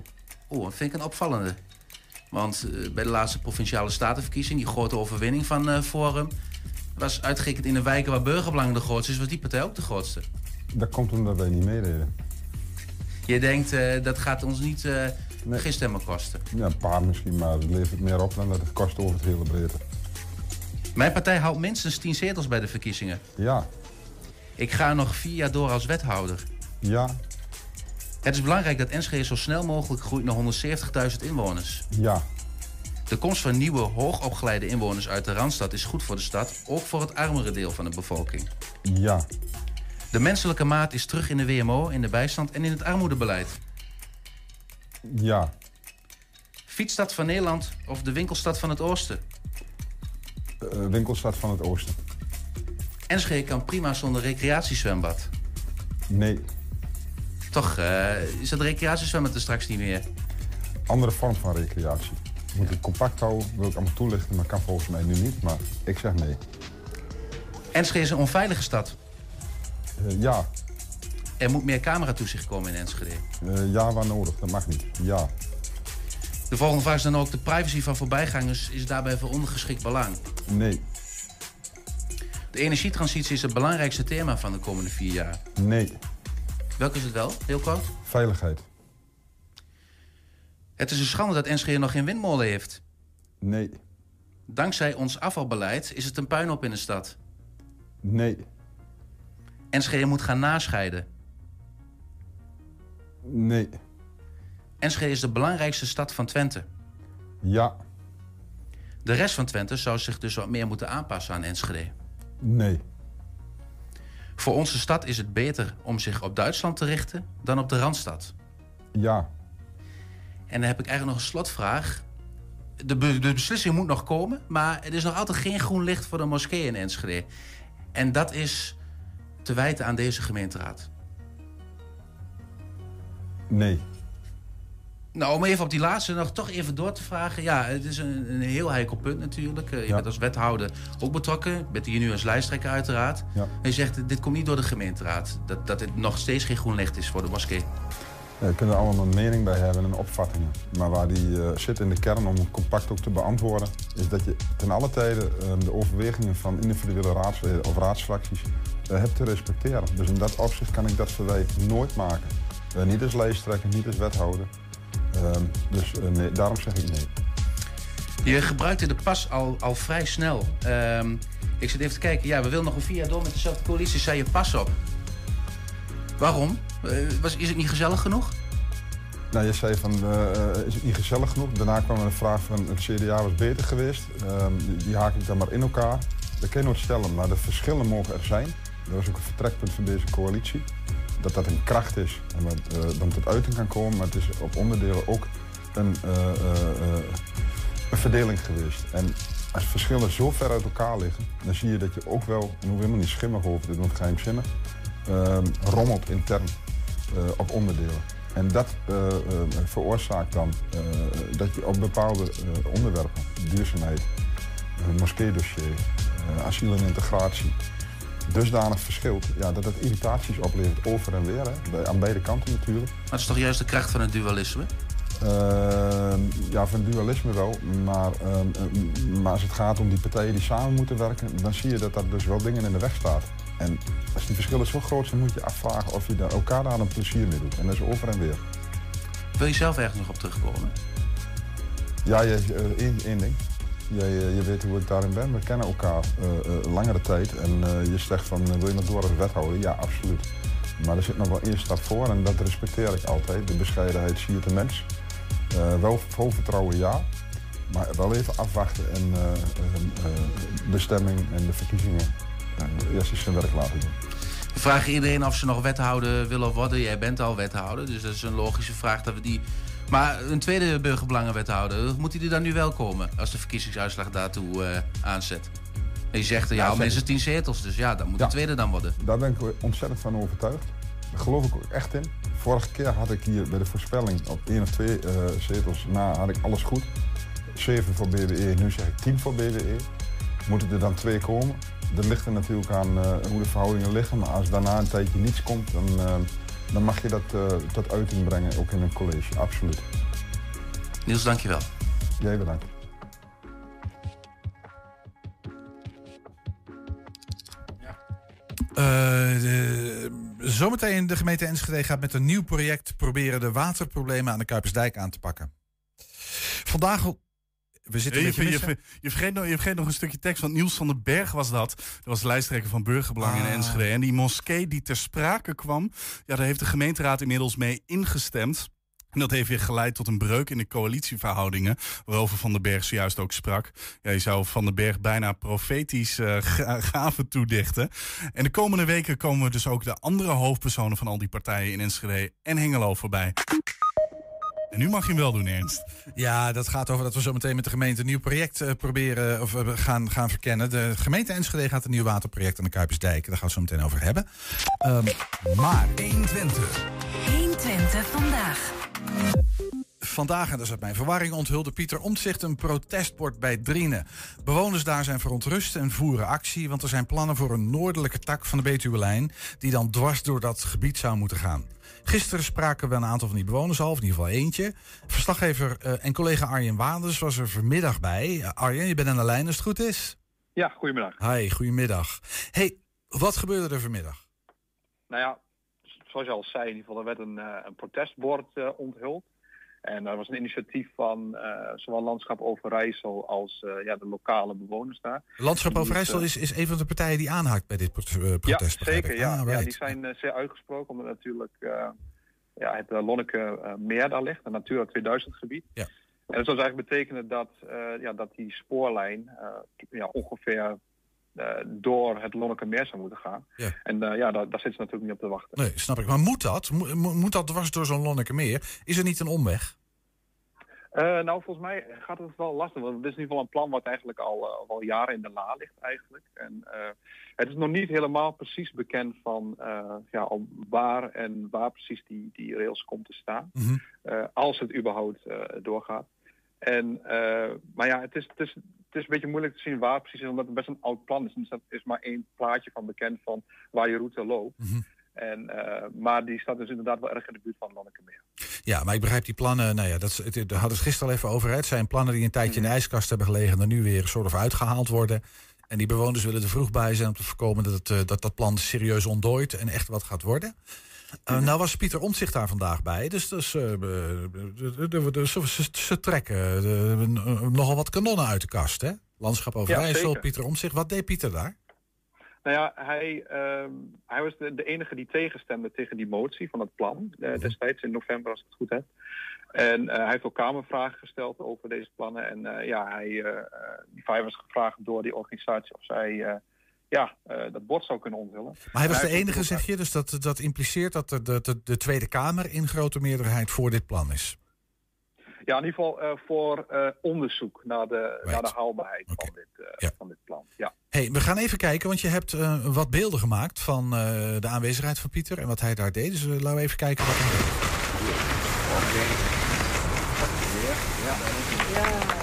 Oeh, dat vind ik een opvallende. Want eh, bij de laatste provinciale statenverkiezing, die grote overwinning van eh, Forum, was uitgerekend in de wijken waar burgerbelang de grootste is, was die partij ook de grootste. Dat komt omdat wij niet meededen. Je denkt, eh, dat gaat ons niet eh, geen stemmen kosten. Ja, een paar misschien, maar het levert meer op dan dat het kost over het hele breedte. Mijn partij houdt minstens 10 zetels bij de verkiezingen. Ja. Ik ga nog vier jaar door als wethouder. Ja. Het is belangrijk dat Enschede zo snel mogelijk groeit naar 170.000 inwoners. Ja. De komst van nieuwe, hoogopgeleide inwoners uit de Randstad is goed voor de stad, ook voor het armere deel van de bevolking. Ja. De menselijke maat is terug in de WMO, in de bijstand en in het armoedebeleid. Ja. Fietsstad van Nederland of de winkelstad van het Oosten? Eh, winkelstad van het Oosten. Enschede kan prima zonder recreatiezwembad. Nee. Toch eh, is dat recreatiezwembad er straks niet meer. Andere vorm van recreatie. Moet ik compact houden, wil ik allemaal toelichten, maar kan volgens mij nu niet. Maar ik zeg nee. Enschede is een onveilige stad. Eh, ja. Er moet meer cameratoezicht komen in Enschede. Eh, ja, waar nodig. Dat mag niet. Ja. De volgende vraag is dan ook... de privacy van voorbijgangers is daarbij van ondergeschikt belang. Nee. De energietransitie is het belangrijkste thema van de komende vier jaar. Nee. Welk is het wel? Heel kort. Veiligheid. Het is een schande dat Enschede nog geen windmolen heeft. Nee. Dankzij ons afvalbeleid is het een puinhoop in de stad. Nee. Enschede moet gaan nascheiden. Nee. Enschede is de belangrijkste stad van Twente. Ja. De rest van Twente zou zich dus wat meer moeten aanpassen aan Enschede. Nee. Voor onze stad is het beter om zich op Duitsland te richten dan op de Randstad. Ja. En dan heb ik eigenlijk nog een slotvraag. De, be- de beslissing moet nog komen, maar er is nog altijd geen groen licht voor de moskee in Enschede. En dat is te wijten aan deze gemeenteraad. Nee. Nou, om even op die laatste nog toch even door te vragen. Ja, het is een, een heel heikel punt natuurlijk. Eh, je Ja. bent als wethouder ook betrokken. Je bent hier nu als lijsttrekker uiteraard. Ja. En je zegt, dit komt niet door de gemeenteraad. Dat, dat het nog steeds geen groen licht is voor de moskee. Ja, je kunt er allemaal een mening bij hebben en opvattingen. Maar waar die eh, zit in de kern om hem compact ook te beantwoorden, is dat je ten alle tijde eh, de overwegingen van individuele raadsleden of raadsfracties eh, hebt te respecteren. Dus in dat opzicht kan ik dat verwijt nooit maken. Eh, niet als lijsttrekker, niet als wethouder. Ehm, dus eh, nee, daarom zeg ik nee. Je gebruikte de pas al, al vrij snel. Ehm, ik zit even te kijken. Ja, we willen nog een vier jaar door met dezelfde coalitie. Zei je pas op. Waarom? Eh, was, is het niet gezellig genoeg? Nou, je zei van, eh, eh, is het niet gezellig genoeg? Daarna kwam er een vraag van, het CDA was beter geweest. Ehm, die, die haak ik dan maar in elkaar. Dat kan je nooit stellen, maar de verschillen mogen er zijn. Dat was ook een vertrekpunt van deze coalitie. Dat dat een kracht is en wat, eh, dan tot uiting kan komen. Maar het is op onderdelen ook een, eh, eh, een verdeling geweest. En als verschillen zo ver uit elkaar liggen, dan zie je dat je ook wel, en hoe helemaal niet schimmig over doen, of geheimzinnig, ehm, rommelt intern op onderdelen. En dat veroorzaakt dan dat je op bepaalde onderwerpen, duurzaamheid, uh, moskeedossier, asiel en integratie, dusdanig verschilt ja, dat het irritaties oplevert over en weer, hè, aan beide kanten natuurlijk. Maar dat is toch juist de kracht van het dualisme? Ehm, ja, van dualisme wel. Maar, ehm, eh, maar als het gaat om die partijen die samen moeten werken, dan zie je dat dat dus wel dingen in de weg staat. En als die verschillen zo groot zijn, moet je afvragen of je daar elkaar daar een plezier mee doet. En dat is over en weer. Wil je zelf ergens nog op terugkomen? Ja, je, eh, één, één ding. Je, je, weet hoe ik daarin ben. We kennen elkaar eh, eh, langere tijd. En eh, je zegt van, wil je nog door als wethouder? Ja, absoluut. Maar er zit nog wel één stap voor en dat respecteer ik altijd. De bescheidenheid zie je de mens. Wel vol vertrouwen, ja. Maar wel even afwachten en de stemming en de verkiezingen eerst eens zijn werk laten doen. We vragen iedereen of ze nog wethouder willen worden. Jij bent al wethouder, dus dat is een logische vraag dat we die... Maar een tweede burgerbelangenwethouder, moet hij er dan nu wel komen... als de verkiezingsuitslag daartoe eh, aanzet? En je zegt, er ja, Ja, minstens tien zetels, dus ja, dan moet Ja. de tweede dan worden. Daar ben ik ontzettend van overtuigd. Daar geloof ik ook echt in. Vorige keer had ik hier bij de voorspelling op één of twee eh, zetels na had ik alles goed. Zeven voor BWE, nu zeg ik tien voor BWE. Moeten er dan twee komen? Dat ligt er natuurlijk aan eh, hoe de verhoudingen liggen. Maar als daarna een tijdje niets komt, dan, dan mag je dat eh, tot uiting brengen, ook in een college. Absoluut. Niels, dankjewel. Jij bedankt. Eh, de- zometeen de gemeente Enschede gaat met een nieuw project proberen de waterproblemen aan de Kuipersdijk aan te pakken. Vandaag. We zitten je, je, je, vergeet nog, je vergeet nog een stukje tekst, want Niels van den Berg was dat. Dat was lijsttrekker van Burgerbelang in Ah. Enschede. En die moskee die ter sprake kwam, ja, daar heeft de gemeenteraad inmiddels mee ingestemd. En dat heeft weer geleid tot een breuk in de coalitieverhoudingen, waarover Van den Berg zojuist ook sprak. Ja, je zou Van den Berg bijna profetisch eh, ga- gaven toedichten. En de komende weken komen we dus ook de andere hoofdpersonen van al die partijen in Enschede en Hengelo voorbij. En nu mag je hem wel doen, Ernst. Ja, dat gaat over dat we zometeen met de gemeente een nieuw project eh, proberen of eh, gaan, gaan verkennen. De gemeente Enschede gaat een nieuw waterproject aan de Kuipersdijk. Daar gaan we het zo meteen over hebben. Ehm, maar 120. 120 vandaag. Vandaag, en dat is uit mijn verwarring, onthulde Pieter Omtzigt een protestbord bij Drienen. Bewoners daar zijn verontrust en voeren actie, want er zijn plannen voor een noordelijke tak van de Betuwe-lijn die dan dwars door dat gebied zou moeten gaan. Gisteren spraken we een aantal van die bewoners al, of in ieder geval eentje. Verslaggever eh, en collega Arjen Waanders was er vanmiddag bij. Eh, Arjen, je bent aan de lijn als het goed is. Ja, goedemiddag. Hi, goedemiddag. hey, wat gebeurde er vanmiddag? Nou ja, zoals je al zei, in ieder geval, er werd een, eh, een protestbord onthuld. En dat was een initiatief van eh, zowel Landschap Overijssel als eh, ja, de lokale bewoners daar. Landschap Overijssel eh, is, is een van de partijen die aanhaakt bij dit pro- protest. Ja, zeker. Ja. Ah, ja, die zijn zeer uitgesproken omdat natuurlijk ja, het Lonneke meer daar ligt, een Natura 2000 gebied. Ja. En dat zou dus eigenlijk betekenen dat, ja, dat die spoorlijn ja, ongeveer door het Lonneke meer zou moeten gaan. Ja. En eh, ja, daar, daar zitten ze natuurlijk niet op te wachten. Nee, snap ik. Maar moet dat? Mo- mo- moet dat dwars door zo'n Lonnekemeer? Is er niet een omweg? Uh, nou, volgens mij gaat het wel lastig. Want het is in ieder geval een plan wat eigenlijk al, uh, al jaren in de la ligt eigenlijk. En uh, het is nog niet helemaal precies bekend van ja, waar en waar precies die, die rails komt te staan. Mm -hmm. als het überhaupt doorgaat. En, maar ja, het is, het, is, het is een beetje moeilijk te zien waar precies, omdat het best een oud plan is. En er is maar één plaatje van bekend van waar je route loopt. Mm -hmm. En, uh, maar die staat dus inderdaad wel erg in de buurt van Lonnekemeer. Ja, maar ik begrijp die plannen. Nou ja, dat, het, daar hadden het gisteren al even over. Het zijn plannen die een tijdje in de ijskast hebben gelegen. en nu weer soort of uitgehaald worden. En die bewoners willen er vroeg bij zijn om te voorkomen dat het, uh, dat, dat plan serieus ontdooit en echt wat gaat worden. Uh, nou was Pieter Omtzigt daar vandaag bij. Dus, dus uh, ze, ze trekken nogal wat kanonnen uit de kast. Hè? Landschap Overijssel, ja, Pieter Omtzigt. Wat deed Pieter daar? Nou ja, hij, uh, hij was de, de, enige die tegenstemde tegen die motie van het plan. Uh, destijds in november, als ik het goed heb. En hij heeft ook kamervragen gesteld over deze plannen. En ja, hij, die vijf was gevraagd door die organisatie of zij ja, dat bord zou kunnen onthullen. Maar hij was de enige, zeg je? Dus dat, dat impliceert dat de, de, de Tweede Kamer in grote meerderheid voor dit plan is? Ja, in ieder geval uh, voor uh, onderzoek naar de, right. naar de haalbaarheid okay. van, dit, uh, ja. van dit plan. Ja. Hey, we gaan even kijken, want je hebt wat beelden gemaakt van de aanwezigheid van Pieter en wat hij daar deed. Dus laten we even kijken wat hij deed. Ik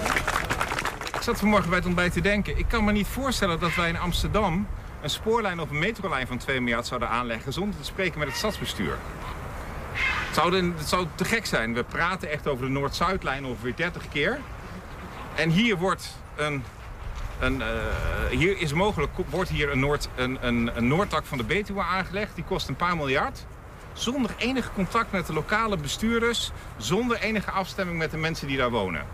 zat vanmorgen bij het ontbijt te denken. Ik kan me niet voorstellen dat wij in Amsterdam een spoorlijn of een metrolijn van 2 miljard zouden aanleggen zonder te spreken met het stadsbestuur. Het zou, het zou te gek zijn. We praten echt over de Noord-Zuidlijn ongeveer 30 keer. En hier wordt een... een uh, hier is mogelijk, wordt hier een, Noord, een, een, een Noordtak van de Betuwe aangelegd. Die kost een paar miljard. Zonder enig contact met de lokale bestuurders. Zonder enige afstemming met de mensen die daar wonen.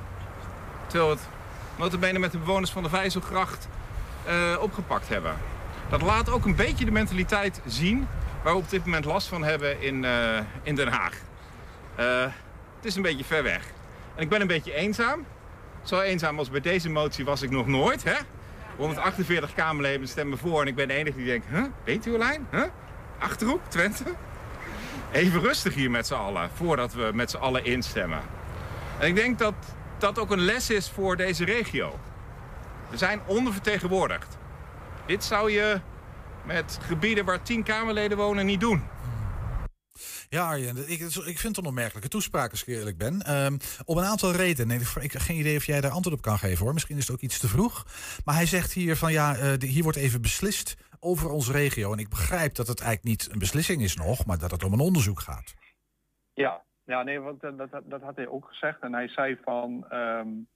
Terwijl het notabene met de bewoners van de Vijzelgracht uh, opgepakt hebben. Dat laat ook een beetje de mentaliteit zien waar we op dit moment last van hebben in, uh, in Den Haag. Uh, het is een beetje ver weg. En ik ben een beetje eenzaam. Zo eenzaam als bij deze motie was ik nog nooit. Hè? 148 Kamerleden stemmen voor en ik ben de enige die denkt... Huh? Betuwelijn? Huh? Achterhoek? Twente? Even rustig hier met z'n allen, voordat we met z'n allen instemmen. En ik denk dat dat ook een les is voor deze regio. We zijn ondervertegenwoordigd. Dit zou je met gebieden waar tien Kamerleden wonen niet doen. Ja, Arjen, ik, ik vind het een opmerkelijke toespraak, als ik eerlijk ben. Um, om een aantal redenen. Ik, ik heb geen idee of jij daar antwoord op kan geven hoor. Misschien is het ook iets te vroeg. Maar hij zegt hier van ja, uh, hier wordt even beslist over onze regio. En ik begrijp dat het eigenlijk niet een beslissing is nog, maar dat het om een onderzoek gaat. Ja, ja nee, want dat, dat, dat had hij ook gezegd. En hij zei van. Um,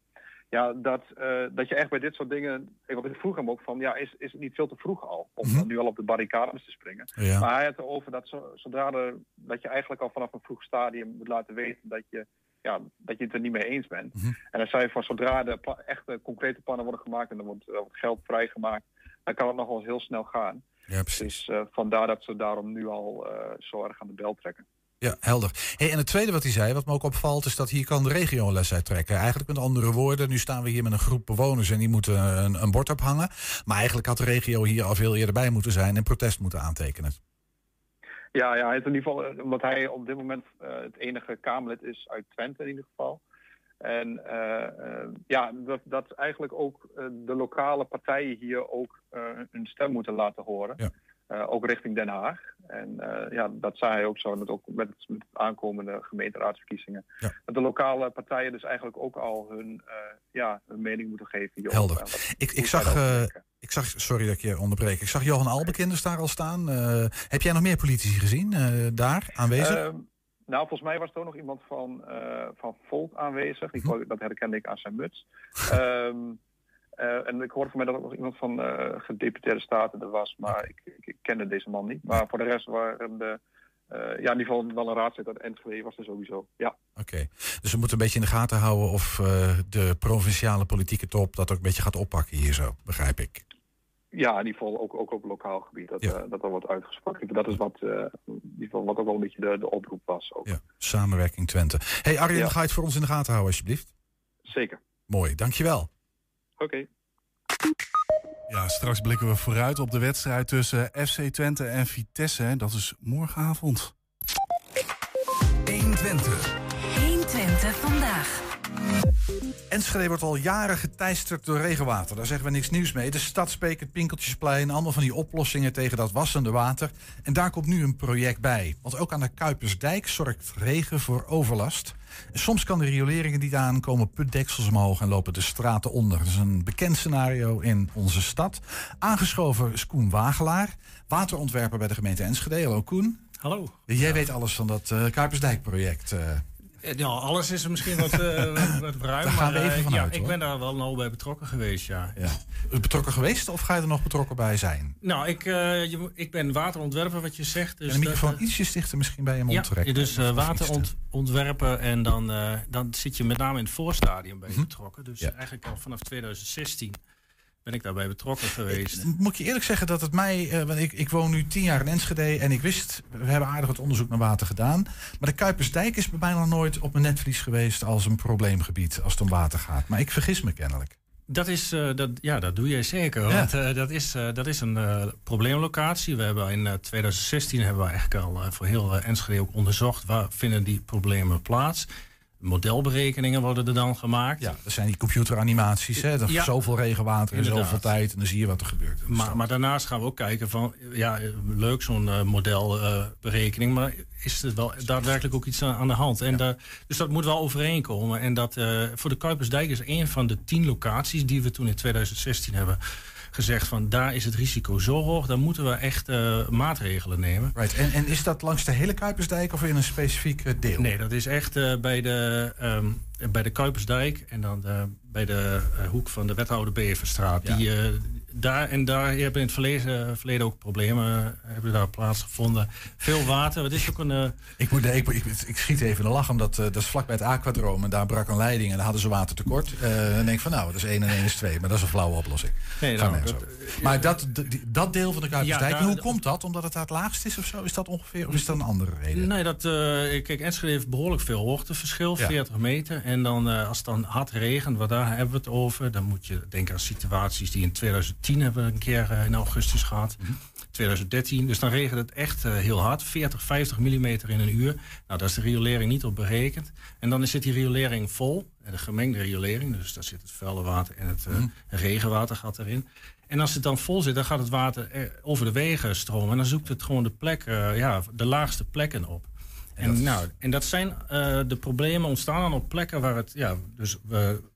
ja, dat, uh, dat je echt bij dit soort dingen. Ik vroeg hem ook van, ja, is, is het niet veel te vroeg al om mm-hmm. nu al op de barricades te springen? Ja. Maar hij had erover dat zo, zodra er, dat je eigenlijk al vanaf een vroeg stadium moet laten weten dat je, ja, dat je het er niet mee eens bent. Mm-hmm. En hij zei van zodra de echte concrete plannen worden gemaakt en er wordt, er wordt geld vrijgemaakt, dan kan het nog wel heel snel gaan. Ja, precies. Dus uh, vandaar dat ze daarom nu al uh, zo erg aan de bel trekken. Ja, helder. Hey, en het tweede wat hij zei, wat me ook opvalt, is dat hier kan de regio een les uit trekken. Eigenlijk met andere woorden, nu staan we hier met een groep bewoners en die moeten een, een bord ophangen. Maar eigenlijk had de regio hier al veel eerder bij moeten zijn en protest moeten aantekenen. Ja, ja in ieder geval, omdat hij op dit moment uh, het enige Kamerlid is uit Twente in ieder geval. En uh, uh, ja, dat, dat eigenlijk ook de lokale partijen hier ook hun stem moeten laten horen. Ja. Uh, ook richting Den Haag. En uh, ja, dat zei hij ook zo, met, ook met, met aankomende gemeenteraadsverkiezingen. Ja. Dat de lokale partijen dus eigenlijk ook al hun, uh, ja, hun mening moeten geven. Hierop. Helder. Ik, ik, zag, ik zag, sorry dat ik je onderbreek, ik zag Johan Albekinders daar al staan. heb jij nog meer politici gezien daar aanwezig? Ehm, nou, volgens mij was er ook nog iemand van, van Volt aanwezig. Die, hm. Dat herkende ik aan zijn muts. um, Uh, en ik hoorde van mij dat ook nog iemand van uh, gedeputeerde staten er was, maar ik, ik, ik, kende deze man niet. Maar voor de rest waren de, uh, ja, in ieder geval wel een raadslid uit Enschede was er sowieso, ja. Oké, okay. dus we moeten een beetje in de gaten houden of de provinciale politieke top dat ook een beetje gaat oppakken hier zo, begrijp ik. Ja, in ieder geval ook, ook op lokaal gebied, dat, ja. dat er wordt uitgesproken. Dat is wat, in ieder geval wat ook wel een beetje de, de oproep was. Ook. Ja, samenwerking Twente. hey Arjen, ja. ga je het voor ons in de gaten houden alsjeblieft? Zeker. Mooi, dankjewel. Oké. Okay. Ja, straks blikken we vooruit op de wedstrijd tussen FC Twente en Vitesse. Dat is morgenavond. 120. 120 vandaag. Enschede wordt al jaren geteisterd door regenwater. Daar zeggen we niks nieuws mee. De Stadsbeek, het Pinkeltjesplein, allemaal van die oplossingen tegen dat wassende water. En daar komt nu een project bij. Want ook aan de Kuipersdijk zorgt regen voor overlast. En soms kan de riolering niet aan, komen putdeksels omhoog en lopen de straten onder. Dat is een bekend scenario in onze stad. Aangeschoven is Koen Wagelaar, waterontwerper bij de gemeente Enschede. Hallo Koen. Hallo. Jij weet alles van dat uh, Kuipersdijk-project. Uh. Ja, alles is er misschien wat, uh, wat ruim. Maar, uh, vanuit, ja, ik ben daar wel nauw bij betrokken geweest, ja. Ja. Betrokken geweest of ga je er nog betrokken bij zijn? Nou, ik, uh, je, ik ben waterontwerper, wat je zegt. Dus en de microfoon dat, ietsje dichter misschien bij je mond ja, trekken. dus waterontwerpen en dan, dan zit je met name in het voorstadium bij Mhm. betrokken. Dus Ja. eigenlijk al vanaf 2016 ben ik daarbij betrokken geweest. Moet je eerlijk zeggen dat het mij, eh, want ik, ik woon nu tien jaar in Enschede en ik wist, we hebben aardig wat onderzoek naar water gedaan. Maar de Kuipersdijk is bij mij nog nooit op mijn netvlies geweest als een probleemgebied als het om water gaat. Maar ik vergis me kennelijk. Dat is, eh, dat, ja, dat doe jij zeker. Ja. Want eh, dat, is, dat is een probleemlocatie. We hebben in eh, 2016 hebben we eigenlijk al voor heel Enschede ook onderzocht waar vinden die problemen plaats. Modelberekeningen worden er dan gemaakt. Ja, dat zijn die computeranimaties. Hè? Dat Ja. Zoveel regenwater in Inderdaad. zoveel tijd en dan zie je wat er gebeurt. Maar, maar daarnaast gaan we ook kijken van, ja, leuk zo'n eh, modelberekening, maar is er wel daadwerkelijk ook iets aan, aan de hand? En daar- dus dat moet wel overeenkomen. En dat eh, voor de Kuipersdijk is een van de tien locaties die we toen in 2016 hebben gezegd van, daar is het risico zo hoog, daar moeten we echt eh, maatregelen nemen. Right. En, en is dat langs de hele Kuipersdijk of in een specifiek eh, deel? Nee, dat is echt eh, bij, de, ehm, bij de Kuipersdijk en dan bij de hoek van de wethouder Beverstraat. Die, daar, en daar hebben in het verleden, verleden ook problemen eh, hebben daar plaatsgevonden. Veel water. Het is ook een. eh, Ik, moet, ik, ik, ik schiet even in de lach, omdat eh, dat is vlakbij het aquadroom en daar brak een leiding en daar hadden ze watertekort. Eh dan denk ik van nou, dat is 1 en 1 is 2, maar dat is een flauwe oplossing. Nee, nou, dat- maar dat, dat deel van de Kuipersdijk, Ja, en hoe komt dat? Omdat het daar het laagst is of zo? Is dat ongeveer, of is dat een andere reden? Nee, dat, eh, kijk, Enschede heeft behoorlijk veel hoogteverschil, Ja. 40 meter. En dan, eh, als het dan hard regent, waar daar hebben we het over, dan moet je denken aan situaties die in 2010 hebben we een keer eh, in augustus gehad. Mhm. 2013. Dus dan regent het echt eh, heel hard, 40, 50 millimeter in een uur. Nou, daar is de riolering niet op berekend. En dan zit die riolering vol, en de gemengde riolering, dus daar zit het vuile water en het eh, Mhm. regenwater gaat erin. En als het dan vol zit, dan gaat het water er over de wegen stromen. En dan zoekt het gewoon de plek, ja, de laagste plekken op. En, nou, en dat zijn de problemen ontstaan dan op plekken waar het ja, dus,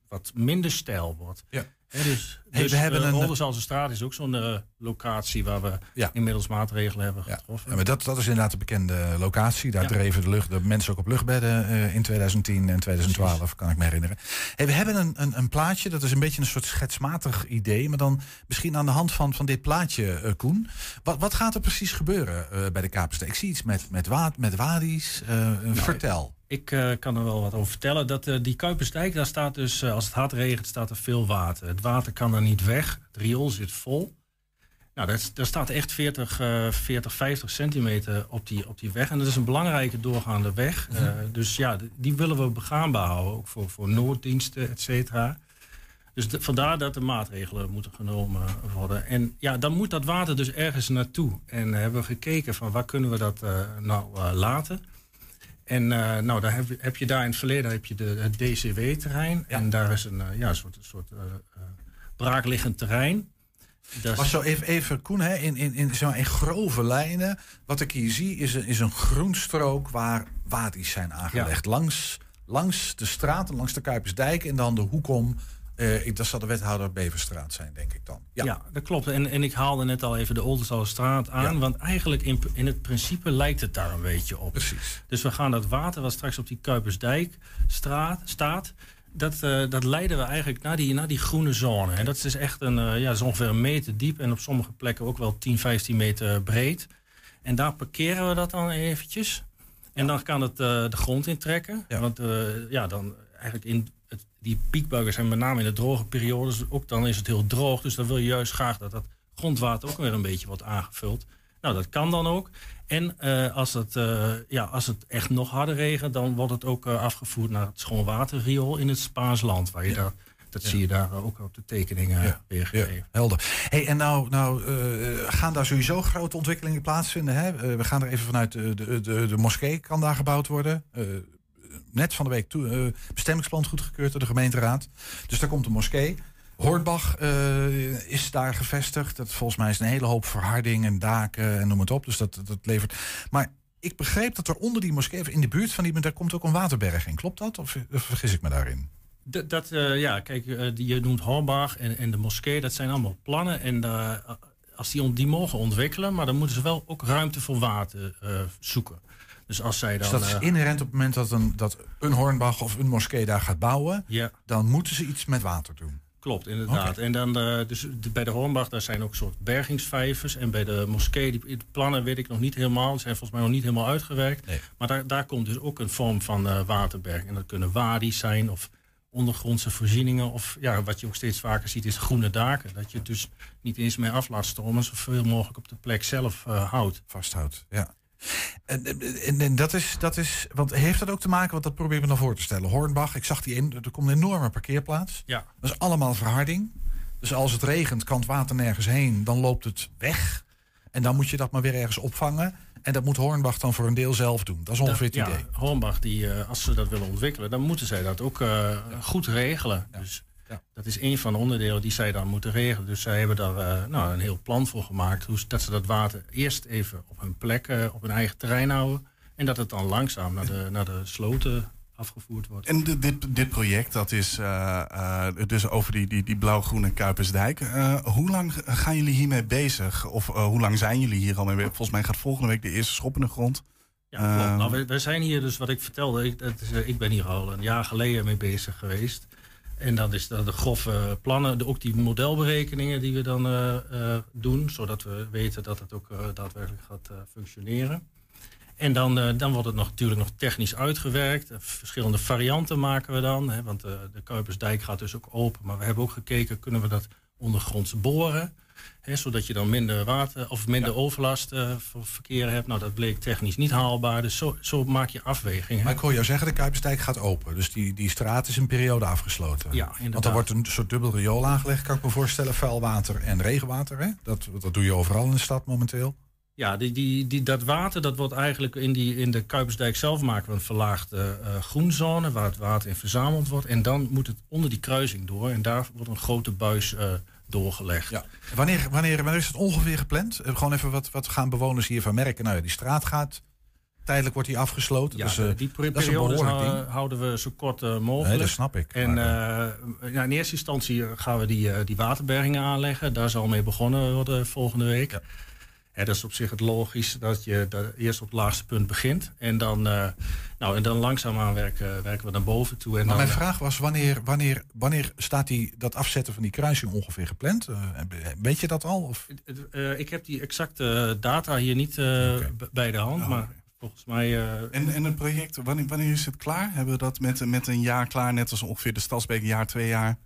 wat minder stijl wordt. Ja. Hè, dus Hey, dus we hebben eh, een- straat is ook zo'n eh, locatie waar we Ja. inmiddels maatregelen hebben getroffen. Ja, maar dat, dat is inderdaad de bekende locatie. Daar Ja. dreven de, lucht, de mensen ook op luchtbedden eh, in 2010 en 2012, kan ik me herinneren. Hey, we hebben een, een, een plaatje, dat is een beetje een soort schetsmatig idee. Maar dan misschien aan de hand van, van dit plaatje, eh, Koen. Wat, wat gaat er precies gebeuren eh, bij de Kapersteek? Ik zie iets met, met, wa met wadi's. Eh, Nou, vertel. Ik eh, kan er wel wat over vertellen. Dat, eh, die Kuipersdijk, daar staat dus, eh, als het hard regent, staat er veel water. Het water kan er niet weg. Het riool zit vol. Nou, daar, daar staat echt 40, eh 40, 50 centimeter op die, op die weg. En dat is een belangrijke doorgaande weg. Mhm. Dus ja, die willen we begaanbaar houden. Ook voor, voor nooddiensten, et cetera. Dus de- vandaar dat er maatregelen moeten genomen worden. En ja, dan moet dat water dus ergens naartoe. En hebben we gekeken van waar kunnen we dat nou laten. En eh, nou, daar heb, je- heb je daar in het verleden heb je de, het DCW-terrein. En daar is een eh, ja, soort, soort eh, braakliggend terrein. Dat Maar zo even, even Koen, hè, in, in, in, zeg maar, in grove lijnen. Wat ik hier zie is een, is een groenstrook waar wadi's zijn aangelegd. Langs, langs de straat en langs de Kuipersdijk en dan de hoek om. Eh, ik, dat zal de wethouder Beverstraat zijn, denk ik dan. Ja. dat klopt. En, en ik haalde net al even de Oldenzalenstraat aan. Want eigenlijk in, in het principe lijkt het daar een beetje op. Precies. Dus we gaan dat water wat straks op die Kuipersdijk-straat staat... Dat, eh, dat leiden we eigenlijk naar die, naar die groene zone. En dat is dus echt een, eh, ja, is ongeveer een meter diep... en op sommige plekken ook wel 10, 15 meter breed. En daar parkeren we dat dan eventjes. En dan kan het de grond intrekken. Want ja, dan eigenlijk in die piekbuigen zijn met name in de droge periodes. Ook dan is het heel droog. Dus dan wil je juist graag dat dat grondwater ook weer een beetje wordt aangevuld. Nou, dat kan dan ook. En eh, als, het, eh, ja, als het echt nog harder regent, dan wordt het ook eh, afgevoerd naar het schoonwaterriool in het Spaans land. Waar je daar, dat Ja. zie je daar ook op de tekeningen Ja. weergegeven. Helder. Hey, en nou, nou gaan daar sowieso grote ontwikkelingen plaatsvinden? Hè? We gaan er even vanuit de, de, de, de moskee kan daar gebouwd worden. Eh, net van de week toe, eh, bestemmingsplan goedgekeurd door de gemeenteraad. Dus daar komt een moskee. Hornbach eh, is daar gevestigd. Dat, volgens mij is een hele hoop verharding en daken en noem het op. Dus dat, dat levert. Maar ik begreep dat er onder die moskee, in de buurt van die, daar komt ook een waterberg in. Klopt dat? Of, of vergis ik me daarin? Dat, eh, ja, kijk, eh, je noemt Hornbach en, en de moskee, dat zijn allemaal plannen. En eh, als die, on- die mogen ontwikkelen, maar dan moeten ze wel ook ruimte voor water eh, zoeken. Dus als zij dan. Dus dat is eh, inherent op het moment dat een, dat een Hornbach of een moskee daar gaat bouwen. Ja. Dan moeten ze iets met water doen. Klopt, inderdaad. En dan eh, dus de- bij de Hornbach, daar zijn ook soort bergingsvijvers. En bij de moskee, die, die plannen weet ik nog niet helemaal. Die zijn volgens mij nog niet helemaal uitgewerkt. Maar daar, daar komt dus ook een vorm van eh, waterberg. En dat kunnen wadi's zijn of ondergrondse voorzieningen. Of ja, wat je ook steeds vaker ziet is groene daken. Dat je het dus niet eens meer af laat stromen. Zoveel mogelijk op de plek zelf houdt. Vasthoudt, ja. En, en, en dat, is, dat is, want heeft dat ook te maken, want dat probeer ik me dan voor te stellen. Hornbach, ik zag die in, er komt een enorme parkeerplaats. Ja. Dat is allemaal verharding. Dus als het regent, kan het water nergens heen, dan loopt het weg. En dan moet je dat maar weer ergens opvangen. En dat moet Hornbach dan voor een deel zelf doen. Dat is ongeveer het ja, idee. Hornbach, die, eh, als ze dat willen ontwikkelen, dan moeten zij dat ook eh, goed regelen. Dus dat is een van de onderdelen die zij dan moeten regelen. Dus zij hebben daar eh, nou, een heel plan voor gemaakt. Hoe, dat ze dat water eerst even op hun plek, eh, op hun eigen terrein houden. En dat het dan langzaam naar de, naar de sloten afgevoerd wordt. En de- dit, dit project, dat is eh, dus over die, die, die blauw-groene Kuipersdijk. Hoe lang gaan jullie hiermee bezig? Of hoe lang zijn jullie hier al mee bezig? Volgens mij gaat volgende week de eerste schop in de grond. Ja, klopt. Nou, zijn hier dus, wat ik vertelde, ik, dat is, ik ben hier al een jaar geleden mee bezig geweest. En dan is de grove plannen, ook die modelberekeningen die we dan eh, eh, doen, zodat we weten dat het ook eh, daadwerkelijk gaat functioneren. En dan, dan wordt het nog, natuurlijk nog technisch uitgewerkt. Verschillende varianten maken we dan. Hè, want de Kuipersdijk gaat dus ook open. Maar we hebben ook gekeken, kunnen we dat ondergronds boren? Hè, zodat je dan minder water of minder overlast eh, voor verkeer hebt. Nou, dat bleek technisch niet haalbaar. Dus zo, zo maak je afwegingen. Maar ik hoor jou zeggen, de Kuipersdijk gaat open. Dus die, die straat is een periode afgesloten. Ja, Want er wordt een soort dubbel riool aangelegd, kan ik me voorstellen. Vuilwater en regenwater. Hè? Dat, dat doe je overal in de stad momenteel. Ja, die, die, die, dat water dat wordt eigenlijk in, die, in de Kuipersdijk zelf maken we een verlaagde eh, groenzone waar het water in verzameld wordt. En dan moet het onder die kruising door en daar wordt een grote buis eh, doorgelegd. Ja. Wanneer, wanneer, wanneer is het ongeveer gepland? Eh, Gewoon even wat, wat gaan bewoners hiervan merken? Nou ja, die straat gaat. Tijdelijk wordt die afgesloten. Ja, dus, eh, die dat is een hou- ding. houden we zo kort eh, mogelijk. Nee, dat snap ik. En eh, ja, in eerste instantie gaan we die, eh, die waterbergingen aanleggen. Daar zal mee begonnen worden volgende week. Ja, dat is op zich het logisch dat je eerst op het laagste punt begint. En dan, eh, nou, en dan langzaamaan werken, werken we naar boven toe. En Maar dan, mijn vraag was, wanneer, wanneer, wanneer staat die, dat afzetten van die kruising ongeveer gepland? Eh, weet je dat al? Of? eh, ik heb die exacte data hier niet eh, bij de hand. Maar volgens mij... eh, En, en het project, wanneer, wanneer is het klaar? Hebben we dat met, met een jaar klaar? Net als ongeveer de Stadsbeek, een jaar, twee jaar?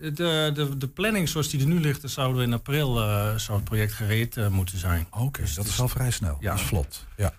De, de, de planning zoals die er nu ligt, dan zouden we in april eh, zou het project gereed eh, moeten zijn. Oké, dat is al vrij snel. Ja. Dat is vlot. Ja.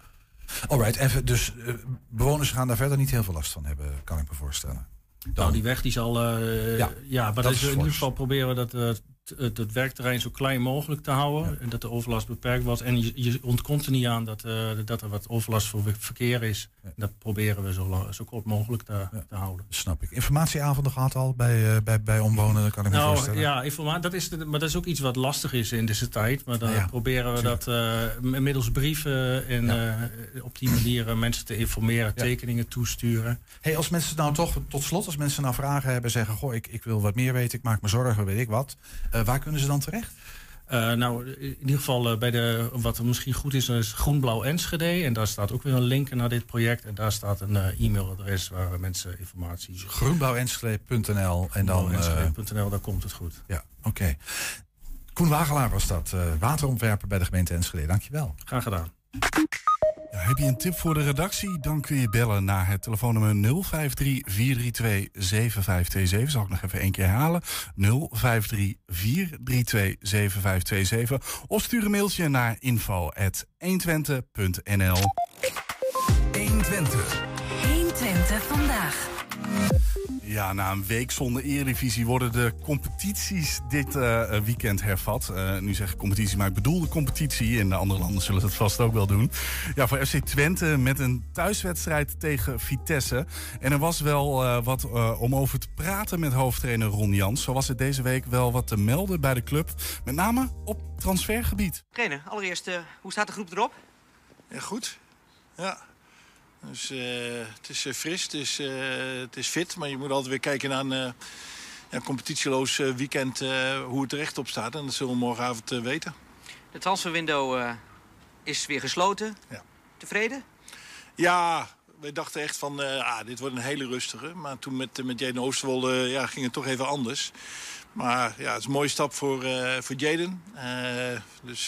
Alright, even, dus eh, bewoners gaan daar verder niet heel veel last van hebben, kan ik me voorstellen. Nou, die weg die zal. eh, Ja, ja, maar dat dat is is in ieder geval proberen we dat, eh, het, het werkterrein zo klein mogelijk te houden. En dat de overlast beperkt wordt. En je, je ontkomt er niet aan dat, eh, dat er wat overlast voor verkeer is. Dat proberen we zo, lang, zo kort mogelijk te, te houden. Snap ik. Informatieavonden gehad al bij, eh, bij, bij omwonenden, kan ik me Nou voorstellen. ja, informatie, dat is, de- maar dat is ook iets wat lastig is in deze tijd. Maar dan Ja, proberen we dat eh, middels brieven en op die manier mensen te informeren, tekeningen toesturen. Hey, als mensen nou toch, tot slot, als mensen nou vragen hebben, zeggen: Goh, ik, ik wil wat meer weten, ik maak me zorgen, weet ik wat. Waar kunnen ze dan terecht? Eh, nou, in ieder geval eh, bij de, wat misschien goed is, is Groenblauw Enschede. En daar staat ook weer een link naar dit project. En daar staat een eh, e-mailadres waar mensen informatie... Groenblauwenschede.nl en dan. eh, Groenblauwenschede.nl, daar komt het goed. ja, oké. Koen Wagelaar was dat, eh, waterontwerper bij de gemeente Enschede. Dankjewel. Graag gedaan. Heb je een tip voor de redactie? Dan kun je bellen naar het telefoonnummer 053 432 7527. Zal ik nog even één keer herhalen. 053 432 7527. Of stuur een mailtje naar info.120.nl 120. 120 vandaag. Ja, na een week zonder Eredivisie worden de competities dit uh, weekend hervat. Uh, nu zeg ik competitie, maar ik bedoel de competitie. In de andere landen zullen het vast ook wel doen. Ja, voor FC Twente met een thuiswedstrijd tegen Vitesse. En er was wel uh, wat om over te praten met hoofdtrainer Ron Jans. Zo was het deze week wel wat te melden bij de club. Met name op transfergebied. Trainer, allereerst, hoe staat de groep erop? Ja, goed. Ja, dus uh, het is uh, fris, het is, uh, het is fit. Maar je moet altijd weer kijken naar een ja, competitieloos weekend hoe het er op staat. En dat zullen we morgenavond weten. De transferwindow is weer gesloten. Ja. Tevreden? Ja, wij dachten echt van, ah, dit wordt een hele rustige. Maar toen met, met Jaden Oosterwolde ja, ging het toch even anders. Maar ja, het is een mooie stap voor, voor Jaden. dus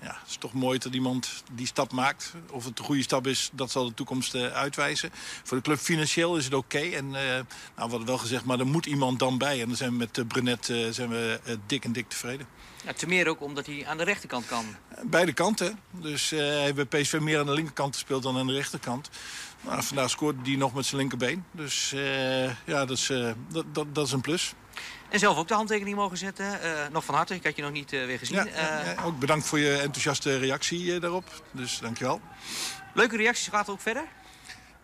ja, het is toch mooi dat iemand die stap maakt. Of het een goede stap is, dat zal de toekomst uitwijzen. Voor de club financieel is het oké. En nou, we hadden wel gezegd, maar er moet iemand dan bij. En dan zijn we met Brenet zijn we, dik en dik tevreden. Ja, te meer ook omdat hij aan de rechterkant kan. Beide kanten. Dus hij heeft bij PSV meer aan de linkerkant gespeeld dan aan de rechterkant. Nou, vandaag scoorde hij nog met zijn linkerbeen. Dus ja, dat is, dat, dat, dat is een plus. En zelf ook de handtekening mogen zetten. Uh, nog van harte, ik had je nog niet uh, weer gezien. Ja, ja, ja, ook bedankt voor je enthousiaste reactie daarop. Dus dankjewel. Leuke reacties, gaat ook verder?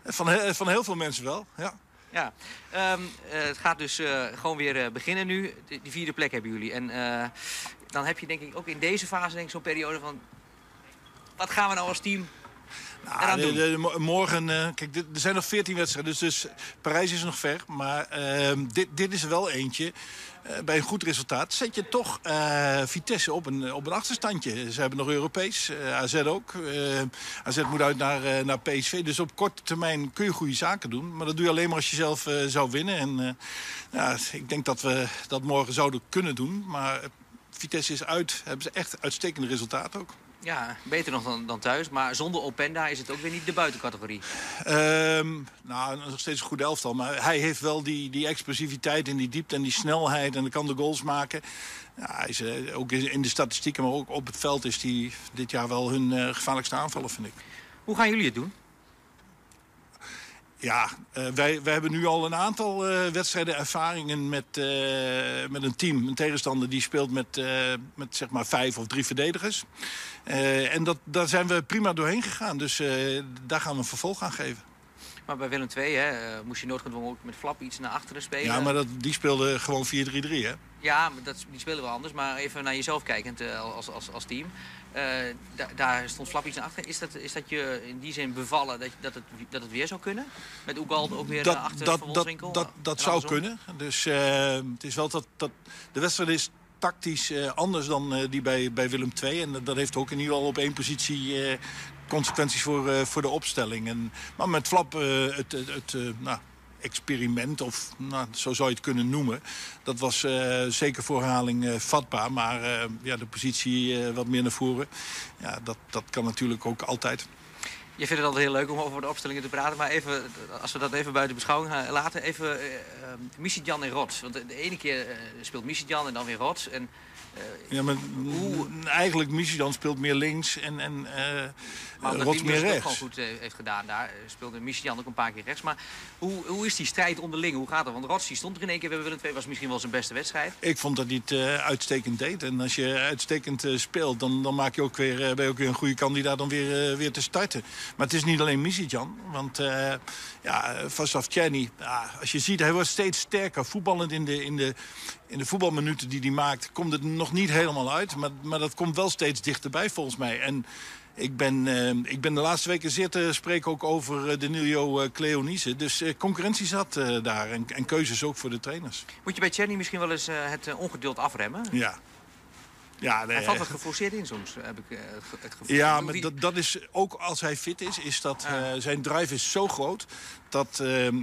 Van, he van heel veel mensen wel, ja. Ja, um, het gaat dus gewoon weer beginnen nu. Die vierde plek hebben jullie. En dan heb je denk ik ook in deze fase zo'n periode van... Wat gaan we nou als team nou, de, de, morgen, uh, kijk, er zijn nog 14 wedstrijden, dus, dus Parijs is nog ver. Maar uh, dit, dit is er wel eentje. Uh, bij een goed resultaat zet je toch Vitesse op een, op een achterstandje. Ze hebben nog Europees, AZ ook. AZ moet uit naar, naar PSV. Dus op korte termijn kun je goede zaken doen. Maar dat doe je alleen maar als je zelf zou winnen. En ja, ik denk dat we dat morgen zouden kunnen doen. Maar Vitesse is uit, hebben ze echt uitstekende resultaten ook. Ja, beter nog dan, dan thuis. Maar zonder Openda is het ook weer niet de buitencategorie. Um, nou, nog steeds een goed elftal. Maar hij heeft wel die, die explosiviteit en die diepte en die snelheid. En dan kan de goals maken. Ja, hij is, uh, ook in de statistieken, maar ook op het veld is hij dit jaar wel hun uh, gevaarlijkste aanvaller, vind ik. Hoe gaan jullie het doen? Ja, uh, wij, wij hebben nu al een aantal uh, wedstrijden ervaringen met, uh, met een team. Een tegenstander die speelt met, met zeg maar vijf of drie verdedigers. en dat, daar zijn we prima doorheen gegaan. Dus daar gaan we een vervolg aan geven. Maar bij Willem II hè, moest je noodgedwongen ook met Flap iets naar achteren spelen. Ja, maar dat, die speelde gewoon 4-3-3 hè? Ja, dat, die spelen wel anders. Maar even naar jezelf kijkend als, als, als team. Uh, da daar stond Flap iets naar achter. Is dat, is dat je in die zin bevallen dat, dat, het, dat het weer zou kunnen? Met Oegald ook weer dat, achter dat, dat, dat, dat zou kunnen. Dus uh, het is wel dat, dat de wedstrijd is tactisch uh, anders dan die bij, bij Willem II. En dat heeft ook in ieder geval op één positie consequenties voor, voor de opstelling. En, maar met Flap het, het, het nou, experiment, of nou, zo zou je het kunnen noemen. Dat was uh, zeker voor herhaling uh, vatbaar. Maar uh, ja, de positie wat meer naar voren, ja, dat, dat kan natuurlijk ook altijd. Je vindt het altijd heel leuk om over de opstellingen te praten. Maar even, als we dat even buiten beschouwing laten. Even uh, Jan en Rots. Want de, ene keer speelt Jan en dan weer Rots. En ja, maar hoe... eigenlijk Michigan speelt meer links en, en uh, Rots meer rechts. gewoon goed heeft gedaan daar. Speelde Michigan ook een paar keer rechts. Maar hoe, hoe is die strijd onderling? Hoe gaat het? Want Rots stond er in één keer bij Willem II. Was misschien wel zijn beste wedstrijd. Ik vond dat hij het uh, uitstekend deed. En als je uitstekend speelt, dan, dan maak je ook weer, ben je ook weer een goede kandidaat om weer, weer te starten. Maar het is niet alleen Michigan. Want ja, Vasav Tjerny, ja, als je ziet, hij wordt steeds sterker. Voetballend in de, in de, in de voetbalminuten die hij maakt, komt het nog niet helemaal uit. Maar, maar dat komt wel steeds dichterbij volgens mij. En ik ben, uh, ik ben de laatste weken zeer te spreken ook over uh, de Nilio uh, Cleonice. Dus concurrentie zat daar en, en, keuzes ook voor de trainers. Moet je bij Tjerni misschien wel eens het ongeduld afremmen? Ja, ja, hij valt wat geforceerd in soms, heb ik het gevoel. Ja, maar dat, dat is ook als hij fit is, is dat ja. zijn drive is zo groot... dat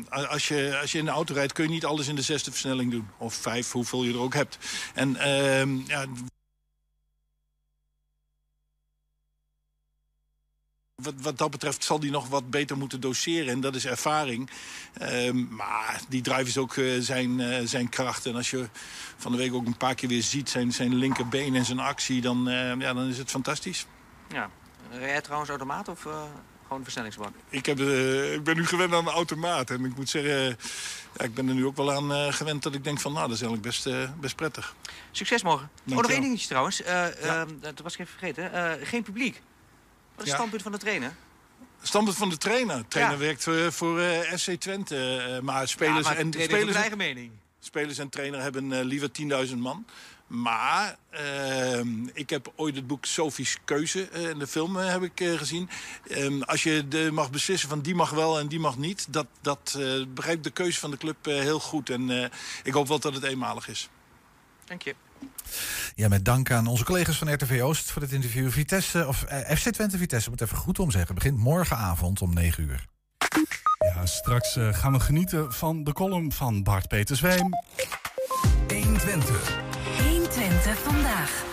als, je, als je in de auto rijdt kun je niet alles in de zesde versnelling doen. Of vijf, hoeveel je er ook hebt. En ja, wat, wat, dat betreft zal hij nog wat beter moeten doseren. En dat is ervaring. Um, maar die drive is ook uh, zijn, uh, zijn kracht. En als je van de week ook een paar keer weer ziet zijn, zijn linkerbeen en zijn actie... dan, uh, ja, dan is het fantastisch. Ja. Jij trouwens automaat of Gewoon een versnellingsbak. Ik, heb, eh, ik ben nu gewend aan de automaat. En ik moet zeggen, ja, ik ben er nu ook wel aan eh, gewend dat ik denk van... nou, dat is eigenlijk best, eh, best prettig. Succes morgen. Oh, nog één dingetje trouwens. Eh, ehm, dat was ik even vergeten. Eh, geen publiek. Wat is het standpunt van de trainer? Standpunt van de trainer. De trainer werkt eh, voor eh, SC Twente. eh, maar spelers, maar en, heeft spelers, eigen mening. spelers en trainer hebben liever 10.000 man. Maar ehm, ik heb ooit het boek Sophie's Keuze, in de film heb ik gezien. Ehm, als je de, mag beslissen van die mag wel en die mag niet... dat, dat begrijpt de keuze van de club heel goed. En ik hoop wel dat het eenmalig is. Dank je. Ja, met dank aan onze collega's van RTV Oost voor dit interview. Vitesse, of eh, FC Twente Vitesse, moet even goed omzeggen. Begint morgenavond om 9 uur. Ja, straks eh, gaan we genieten van de column van Bart Petersweem. 120. 120 vandaag.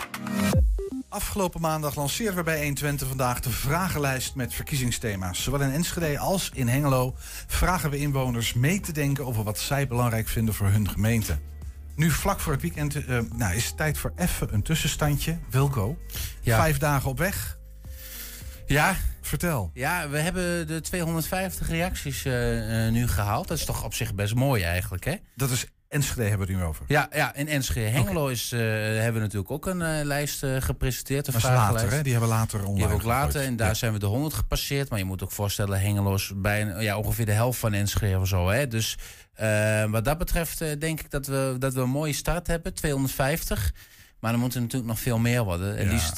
Afgelopen maandag lanceerden we bij 120 vandaag de vragenlijst met verkiezingsthema's. Zowel in Enschede als in Hengelo vragen we inwoners mee te denken over wat zij belangrijk vinden voor hun gemeente. Nu vlak voor het weekend eh, nou, is het tijd voor even een tussenstandje. Wilco, Ja. vijf dagen op weg. Ja. Vertel. Ja, we hebben de 250 reacties eh, eh, nu gehaald. Dat is toch op zich best mooi eigenlijk, hè? Dat is Enschede hebben we het nu over. Ja, ja in Enschede. Hengelo is, eh, hebben we natuurlijk ook een eh, lijst eh, gepresenteerd. Een later, hè? Die hebben we later online Die hebben we ook later. gegooid. En daar zijn we de 100 gepasseerd. Maar je moet ook voorstellen, Hengelo is bijna, ja, ongeveer de helft van Enschede of zo. Hè? Dus wat dat betreft denk ik dat we, dat we een mooie start hebben. 250. Maar dan moet er natuurlijk nog veel meer worden. Ja. liefst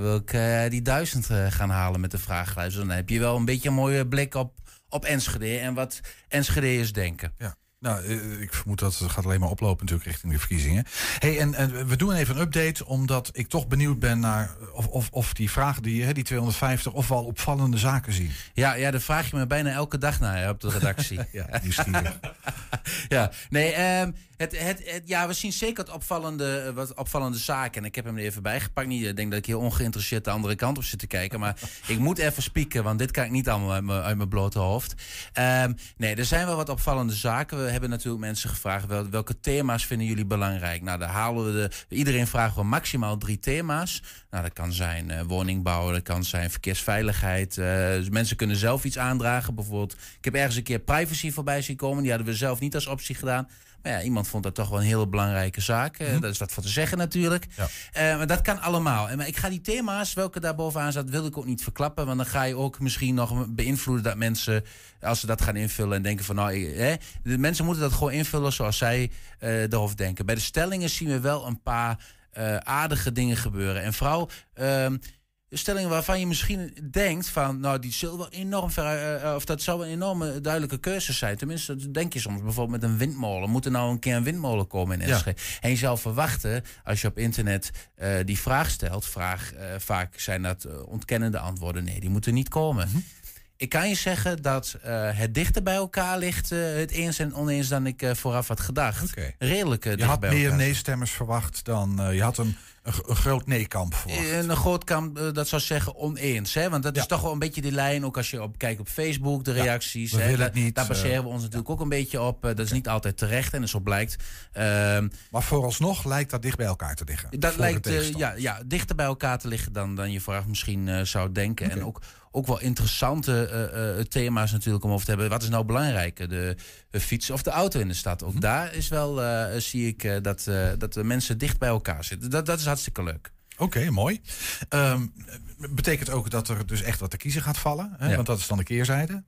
wil ik die duizend gaan halen met de vragenlijst. Dan heb je wel een beetje een mooie blik op, op Enschede. En wat Enschede'ers denken. Ja. Nou, eh, ik vermoed dat het gaat alleen maar oplopen natuurlijk richting de verkiezingen. Hey, en, en we doen even een update, omdat ik toch benieuwd ben naar of, of, of die vragen die, hè, die 250, of we al opvallende zaken zien. Ja, ja, daar vraag je me bijna elke dag naar hè, op de redactie. ja, nieuwsgierig. ja, nee, ehm, het, het, het, ja, we zien zeker wat opvallende, eh, wat opvallende zaken. En ik heb hem er even bijgepakt. Niet, ik denk dat ik heel ongeïnteresseerd de andere kant op zit te kijken. Maar ik moet even spieken, want dit kan ik niet allemaal uit mijn, uit mijn blote hoofd. Ehm, nee, er zijn wel wat opvallende zaken. We hebben natuurlijk mensen gevraagd wel, welke thema's vinden jullie belangrijk. Nou, daar halen we de. Iedereen vragen we maximaal drie thema's. Nou, dat kan zijn eh, woningbouw, dat kan zijn verkeersveiligheid. dus mensen kunnen zelf iets aandragen. Bijvoorbeeld, ik heb ergens een keer privacy voorbij zien komen. Die hadden we zelf niet als optie gedaan. Maar ja, iemand vond dat toch wel een hele belangrijke zaak. Eh, Daar is wat voor te zeggen natuurlijk. Eh, maar dat kan allemaal. En maar ik ga die thema's, welke daar bovenaan staat, wil ik ook niet verklappen. Want dan ga je ook misschien nog beïnvloeden dat mensen, als ze dat gaan invullen en denken van nou, de mensen moeten dat gewoon invullen zoals zij eh erover denken. Bij de stellingen zien we wel een paar aardige dingen gebeuren. En vooral ehm, stellingen waarvan je misschien denkt van, nou, die zullen wel enorm ver, eh, eh, of dat zou een enorme duidelijke keuze zijn. Tenminste, dat denk je soms bijvoorbeeld met een windmolen. Moet er nou een keer een windmolen komen in Ja. Enschede? En je zou verwachten, als je op internet eh, die vraag stelt, vraag, vaak zijn dat ontkennende antwoorden. Nee, die moeten niet komen. Mhm. Ik kan je zeggen dat het dichter bij elkaar ligt, het eens en oneens, dan ik vooraf had gedacht. Redelijk eh, Je dicht had bij meer nee-stemmers verwacht dan, je had een, een, groot nee-kamp verwacht. In een groot kamp, eh, dat zou zeggen oneens. Hè? Want dat is toch wel een beetje die lijn, ook als je op, kijkt op Facebook, de Ja, reacties. we hè, het niet, daar baseren eh, we ons natuurlijk ook een beetje op. Eh, dat is niet altijd terecht en zo blijkt. Ehm, maar vooralsnog lijkt dat dicht bij elkaar te liggen. dat lijkt eh, ja, ja, dichter bij elkaar te liggen dan, dan je vooraf misschien eh, zou denken. En ook, ook wel interessante eh, eh, thema's natuurlijk om over te hebben. Wat is nou belangrijker, de, de fiets of de auto in de stad? Mhm. Ook daar is wel, eh, zie ik eh, dat, eh, dat de mensen dicht bij elkaar zitten. Dat, dat is hartstikke leuk. Oké, mooi. Ehm, betekent ook dat er dus echt wat te kiezen gaat vallen? Hè? Ja. Want dat is dan de keerzijde.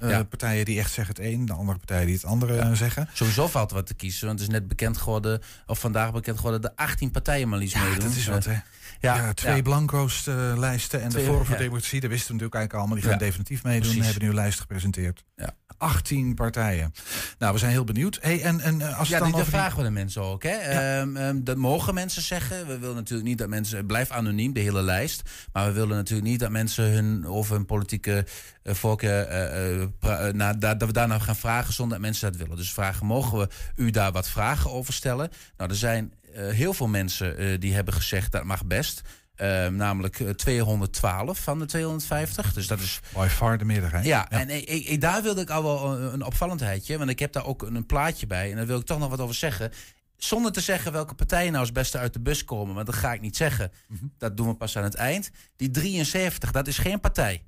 Eh, Ja. Partijen die echt zeggen het een, de andere partijen die het andere eh, zeggen. Sowieso valt er wat te kiezen. Want het is net bekend geworden, of vandaag bekend geworden, dat 18 partijen maar liefst meedoen. dat is wat, hè? Ja, Ja, twee blanco's lijsten en Twee, de Forum voor. Democratie, dat wisten we natuurlijk eigenlijk allemaal. Die gaan definitief meedoen, Precies. hebben nu een lijst gepresenteerd. Ja. 18 partijen. Nou, we zijn heel benieuwd. Hey, en, en eh, als ja, dan daar die- vragen we de mensen ook. Hè? Ehm, ehm, dat mogen mensen zeggen. We willen natuurlijk niet dat mensen... Blijf anoniem, de hele lijst. Maar we willen natuurlijk niet dat mensen hun over hun politieke eh, voorkeur... eh, eh, pra- na- da- dat we daar nou gaan vragen zonder dat mensen dat willen. Dus vragen, mogen we u daar wat vragen over stellen? Nou, er zijn heel veel mensen eh, die hebben gezegd dat mag best... Ehm, namelijk eh, 212 van de 250. Dus dat is By far de meerderheid. ja, en ik, ik- daar wilde ik al wel een, een opvallendheidje. Want ik heb daar ook een, een plaatje bij. En daar wil ik toch nog wat over zeggen. Zonder te zeggen welke partijen nou als beste uit de bus komen. Want dat ga ik niet zeggen. Dat doen we pas aan het eind. Die 73, dat is geen partij.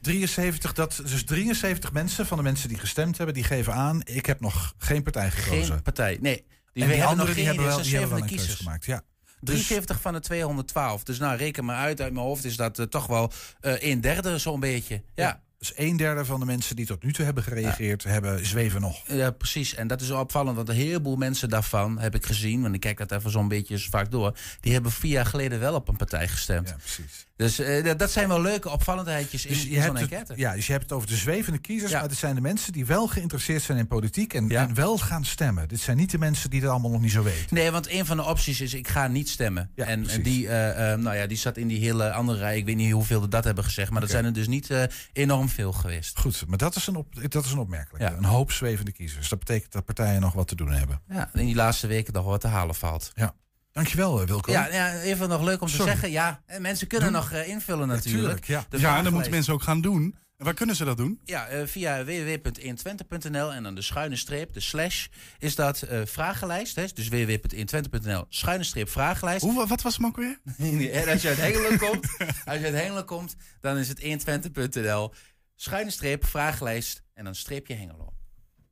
73, dat, dus 73 mensen van de mensen die gestemd hebben, die geven aan, ik heb nog geen partij gekozen. Geen partij, nee. Die, en die hebben anderen nog die geen hebben wel, die hebben wel een kiezers. gemaakt. Ja. Dus- 73 van de 212. Dus nou, reken maar uit. Uit mijn hoofd is dat eh, toch wel eh een derde zo'n beetje. Ja. Dus een derde van de mensen die tot nu toe hebben gereageerd, hebben zweven nog. Ja, precies. En dat is opvallend, want een heleboel mensen daarvan heb ik gezien, want ik kijk dat even zo'n beetje vaak door, die hebben vier jaar geleden wel op een partij gestemd. Ja, precies. Dus eh, dat- zijn wel leuke opvallendheidjes in, Dus in je zo'n hebt, het, ja, dus je hebt het over de zwevende kiezers, maar het zijn de mensen die wel geïnteresseerd zijn in politiek en, en wel gaan stemmen. Dit zijn niet de mensen die het allemaal nog niet zo weten. Nee, want een van de opties is ik ga niet stemmen. en en precies. die, eh, eh, nou ja, die zat in die hele andere rij. Ik weet niet hoeveel er dat hebben gezegd, maar dat zijn er dus niet enorm veel geweest. Goed, maar dat is een, op, dat is een opmerkelijke. Een hoop zwevende kiezers. Dat betekent dat partijen nog wat te doen hebben. Ja, in die laatste weken nog wat te halen valt. Ja. Dankjewel, eh, Wilco. Ja, ja, even nog leuk om te zeggen. Ja, eh, mensen kunnen nog eh, invullen natuurlijk. tuurlijk, ja. Ja, en dat moeten mensen ook gaan doen. En waar kunnen ze dat doen? Ja, via www.120.nl en dan de schuine streep, de slash, is dat vragenlijst. Hè? Dus www.120.nl, schuine streep vragenlijst. Hoe, wat was hem ook weer? als je uit Hengelen komt, als je uit Hengelen komt, dan is het 120.nl, schuine streep vragenlijst en dan streepje Hengelo.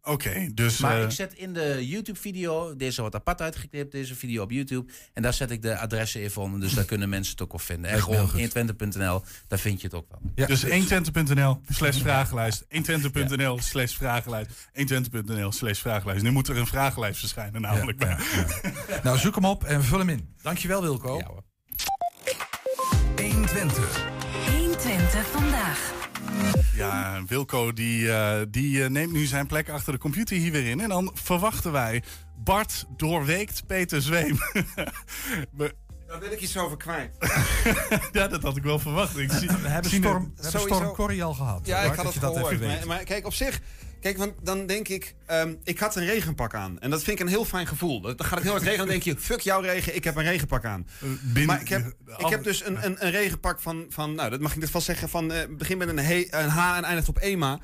Oké, dus... Maar eh, ik zet in de YouTube-video, deze wordt apart uitgeknipt, deze video op YouTube. En daar zet ik de adressen even onder, dus daar kunnen mensen het ook op vinden. En gewoon 120.nl, daar vind je het ook wel. dus 120.nl slash vragenlijst. 120.nl slash vragenlijst. 120.nl slash vragenlijst. Nu moet er een vragenlijst verschijnen namelijk. Ja, Nou, zoek hem op en vul hem in. Dankjewel, Wilco. 120. 120 vandaag. Ja, Wilco die, eh, die eh, neemt nu zijn plek achter de computer hier weer in. En dan verwachten wij Bart doorweekt Peter Zweem. We- Daar wil ik iets over kwijt. ja, dat had ik wel verwacht. Ik zie, We hebben storm, het- we hebben storm Corrie al gehad. Ja, Bart, ik had dat het dat gehoord. even Maar, maar kijk, op zich... Kijk, want dan denk ik... ehm, ik had een regenpak aan. En dat vind ik een heel fijn gevoel. Dan gaat het heel hard regenen. Dan denk je, fuck jouw regen, ik heb een regenpak aan. binnen- maar ik heb, ik al- heb dus een, een, een regenpak van, van... Nou, dat mag ik dus wel zeggen. Van, eh, begin met een, he, een H en eindigt op EMA.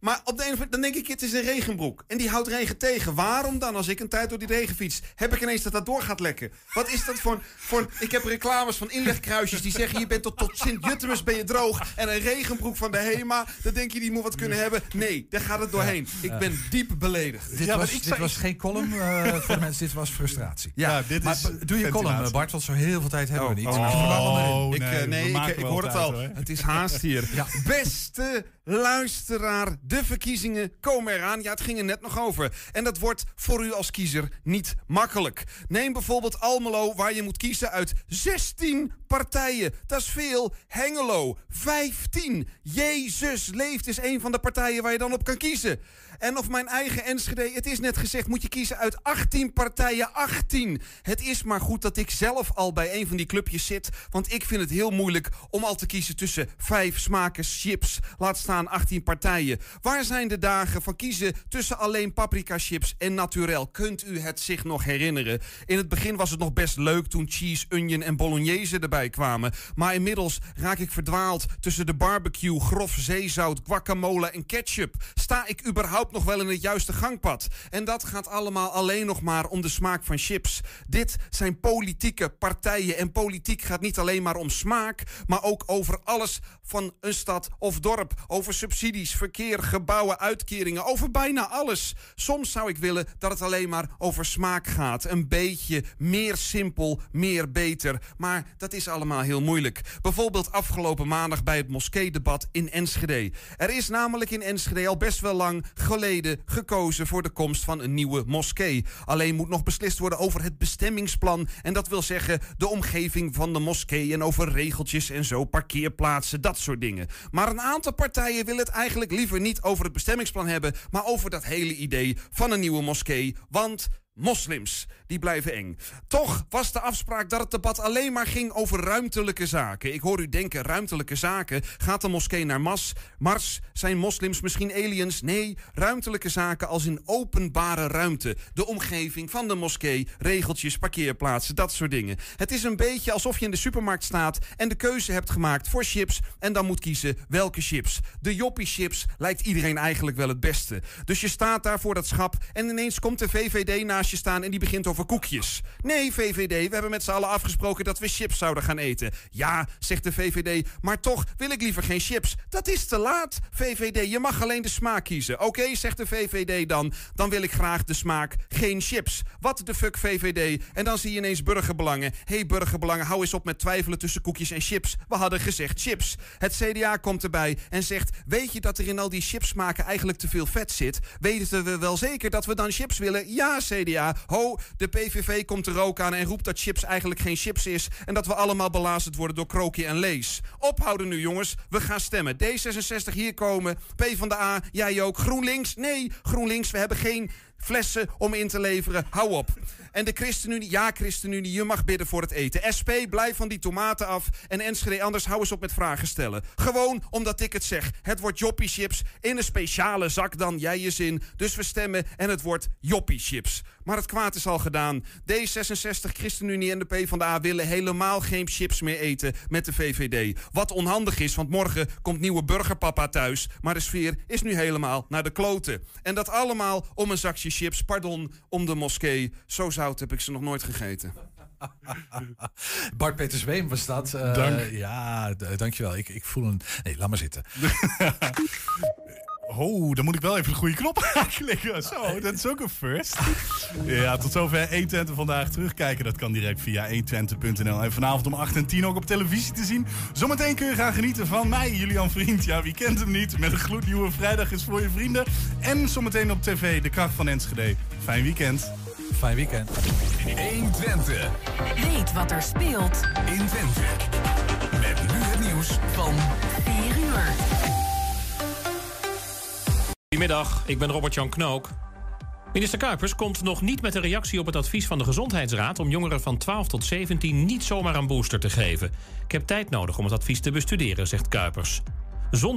Maar op de een of andere dan denk ik, het is een regenbroek. En die houdt regen tegen. Waarom dan, als ik een tijd door die regen fiets, heb ik ineens dat dat door gaat lekken? Wat is dat voor een... Voor een ik heb reclames van inlegkruisjes die zeggen, je bent tot, tot Sint-Jutemus ben je droog. En een regenbroek van de HEMA, dan denk je, die moet wat kunnen hebben. Nee, daar gaat het doorheen. Ik ben diep beledigd. Dit, Ja, was, ik dit zei- was geen column eh, voor de mensen, dit was frustratie. Ja, dit maar is doe je column, Bart, want zo heel veel tijd hebben we niet. Oh, in. ik, eh, nee, ik, ik hoor het al. Het is haast hier. Beste luisteraar, de verkiezingen komen eraan. Ja, het ging er net nog over. En dat wordt voor u als kiezer niet makkelijk. Neem bijvoorbeeld Almelo, waar je moet kiezen uit 16 partijen. Dat is veel. Hengelo, 15. Jezus leeft is een van de partijen waar je dan op kan kiezen. En of mijn eigen Enschede, het is net gezegd, moet je kiezen uit 18 partijen. 18. Het is maar goed dat ik zelf al bij een van die clubjes zit. Want ik vind het heel moeilijk om al te kiezen tussen vijf smaken chips. Laat staan 18 partijen. Waar zijn de dagen van kiezen tussen alleen paprika chips en naturel? Kunt u het zich nog herinneren? In het begin was het nog best leuk toen cheese, onion en bolognese erbij kwamen. Maar inmiddels raak ik verdwaald tussen de barbecue, grof zeezout, guacamole en ketchup. Sta ik überhaupt nog wel in het juiste gangpad? En dat gaat allemaal alleen nog maar om de smaak van chips. Dit zijn politieke partijen. En politiek gaat niet alleen maar om smaak, maar ook over alles van een stad of dorp. Over subsidies, verkeer, gebouwen, uitkeringen. Over bijna alles. Soms zou ik willen dat het alleen maar over smaak gaat. Een beetje meer simpel, meer beter. Maar dat is allemaal heel moeilijk. Bijvoorbeeld afgelopen maandag bij het moskeedebat in Enschede. Er is namelijk in Enschede al best wel lang gekozen voor de komst van een nieuwe moskee. Alleen moet nog beslist worden over het bestemmingsplan. En dat wil zeggen de omgeving van de moskee en over regeltjes en zo, parkeerplaatsen, dat soort dingen. Maar een aantal partijen willen het eigenlijk liever niet over het bestemmingsplan hebben, maar over dat hele idee van een nieuwe moskee. Want moslims, die blijven eng. Toch was de afspraak dat het debat alleen maar ging over ruimtelijke zaken. Ik hoor u denken, ruimtelijke zaken. Gaat de moskee naar Mas, Mars? Zijn moslims misschien aliens? Nee, ruimtelijke zaken als in openbare ruimte. De omgeving van de moskee, regeltjes, parkeerplaatsen, dat soort dingen. Het is een beetje alsof je in de supermarkt staat en de keuze hebt gemaakt voor chips en dan moet kiezen welke chips. De joppie chips lijkt iedereen eigenlijk wel het beste. Dus je staat daar voor dat schap en ineens komt de VVD naast je staan en die begint over koekjes. Nee, VVD, we hebben met z'n allen afgesproken dat we chips zouden gaan eten. Ja, zegt de VVD, maar toch wil ik liever geen chips. Dat is te laat, VVD, je mag alleen de smaak kiezen. Oké, zegt de VVD dan, dan wil ik graag de smaak geen chips. Wat de fuck, VVD? En dan zie je ineens burgerbelangen. Hé, hey, burgerbelangen, hou eens op met twijfelen tussen koekjes en chips. We hadden gezegd chips. Het CDA komt erbij en zegt, weet je dat er in al die chipsmaken eigenlijk te veel vet zit? Weten we wel zeker dat we dan chips willen? Ja, CDA. Ho, de PVV komt er ook aan en roept dat chips eigenlijk geen chips is en dat we allemaal belazerd worden door Krookje en Lees. Ophouden nu, jongens. We gaan stemmen. D66 hier komen. P van de A, jij ook. GroenLinks? Nee, GroenLinks, we hebben geen flessen om in te leveren. Hou op. En de ChristenUnie, ja ChristenUnie, je mag bidden voor het eten. SP, blijf van die tomaten af. En Enschede, anders hou eens op met vragen stellen. Gewoon omdat ik het zeg. Het wordt joppie chips in een speciale zak dan, jij je zin. Dus we stemmen en het wordt joppie chips. Maar het kwaad is al gedaan. D66, ChristenUnie en de PvdA willen helemaal geen chips meer eten met de VVD. Wat onhandig is, want morgen komt nieuwe burgerpapa thuis. Maar de sfeer is nu helemaal naar de kloten. En dat allemaal om een zakje chips, pardon, om de moskee. Zo zout heb ik ze nog nooit gegeten. Bart Peter Zweem was dat. Uh, Dank. Ja, dankjewel. Ik, ik voel een... Nee, laat maar zitten. Oh, dan moet ik wel even de goede knop aanklikken. Zo, dat is ook een first. Ja, tot zover 120 vandaag terugkijken. Dat kan direct via 120.nl. En vanavond om 8 en 10 ook op televisie te zien. Zometeen kun je gaan genieten van mij, Julian Vriend. Ja, wie kent hem niet? Met een gloednieuwe vrijdag is voor je vrienden. En zometeen op tv de kracht van Enschede. Fijn weekend. Fijn weekend. 120. Weet wat er speelt in Twente. Met nu het nieuws van 4 uur. Goedemiddag, ik ben Robert-Jan Knook. Minister Kuipers komt nog niet met een reactie op het advies van de Gezondheidsraad... om jongeren van 12 tot 17 niet zomaar een booster te geven. Ik heb tijd nodig om het advies te bestuderen, zegt Kuipers. Zonder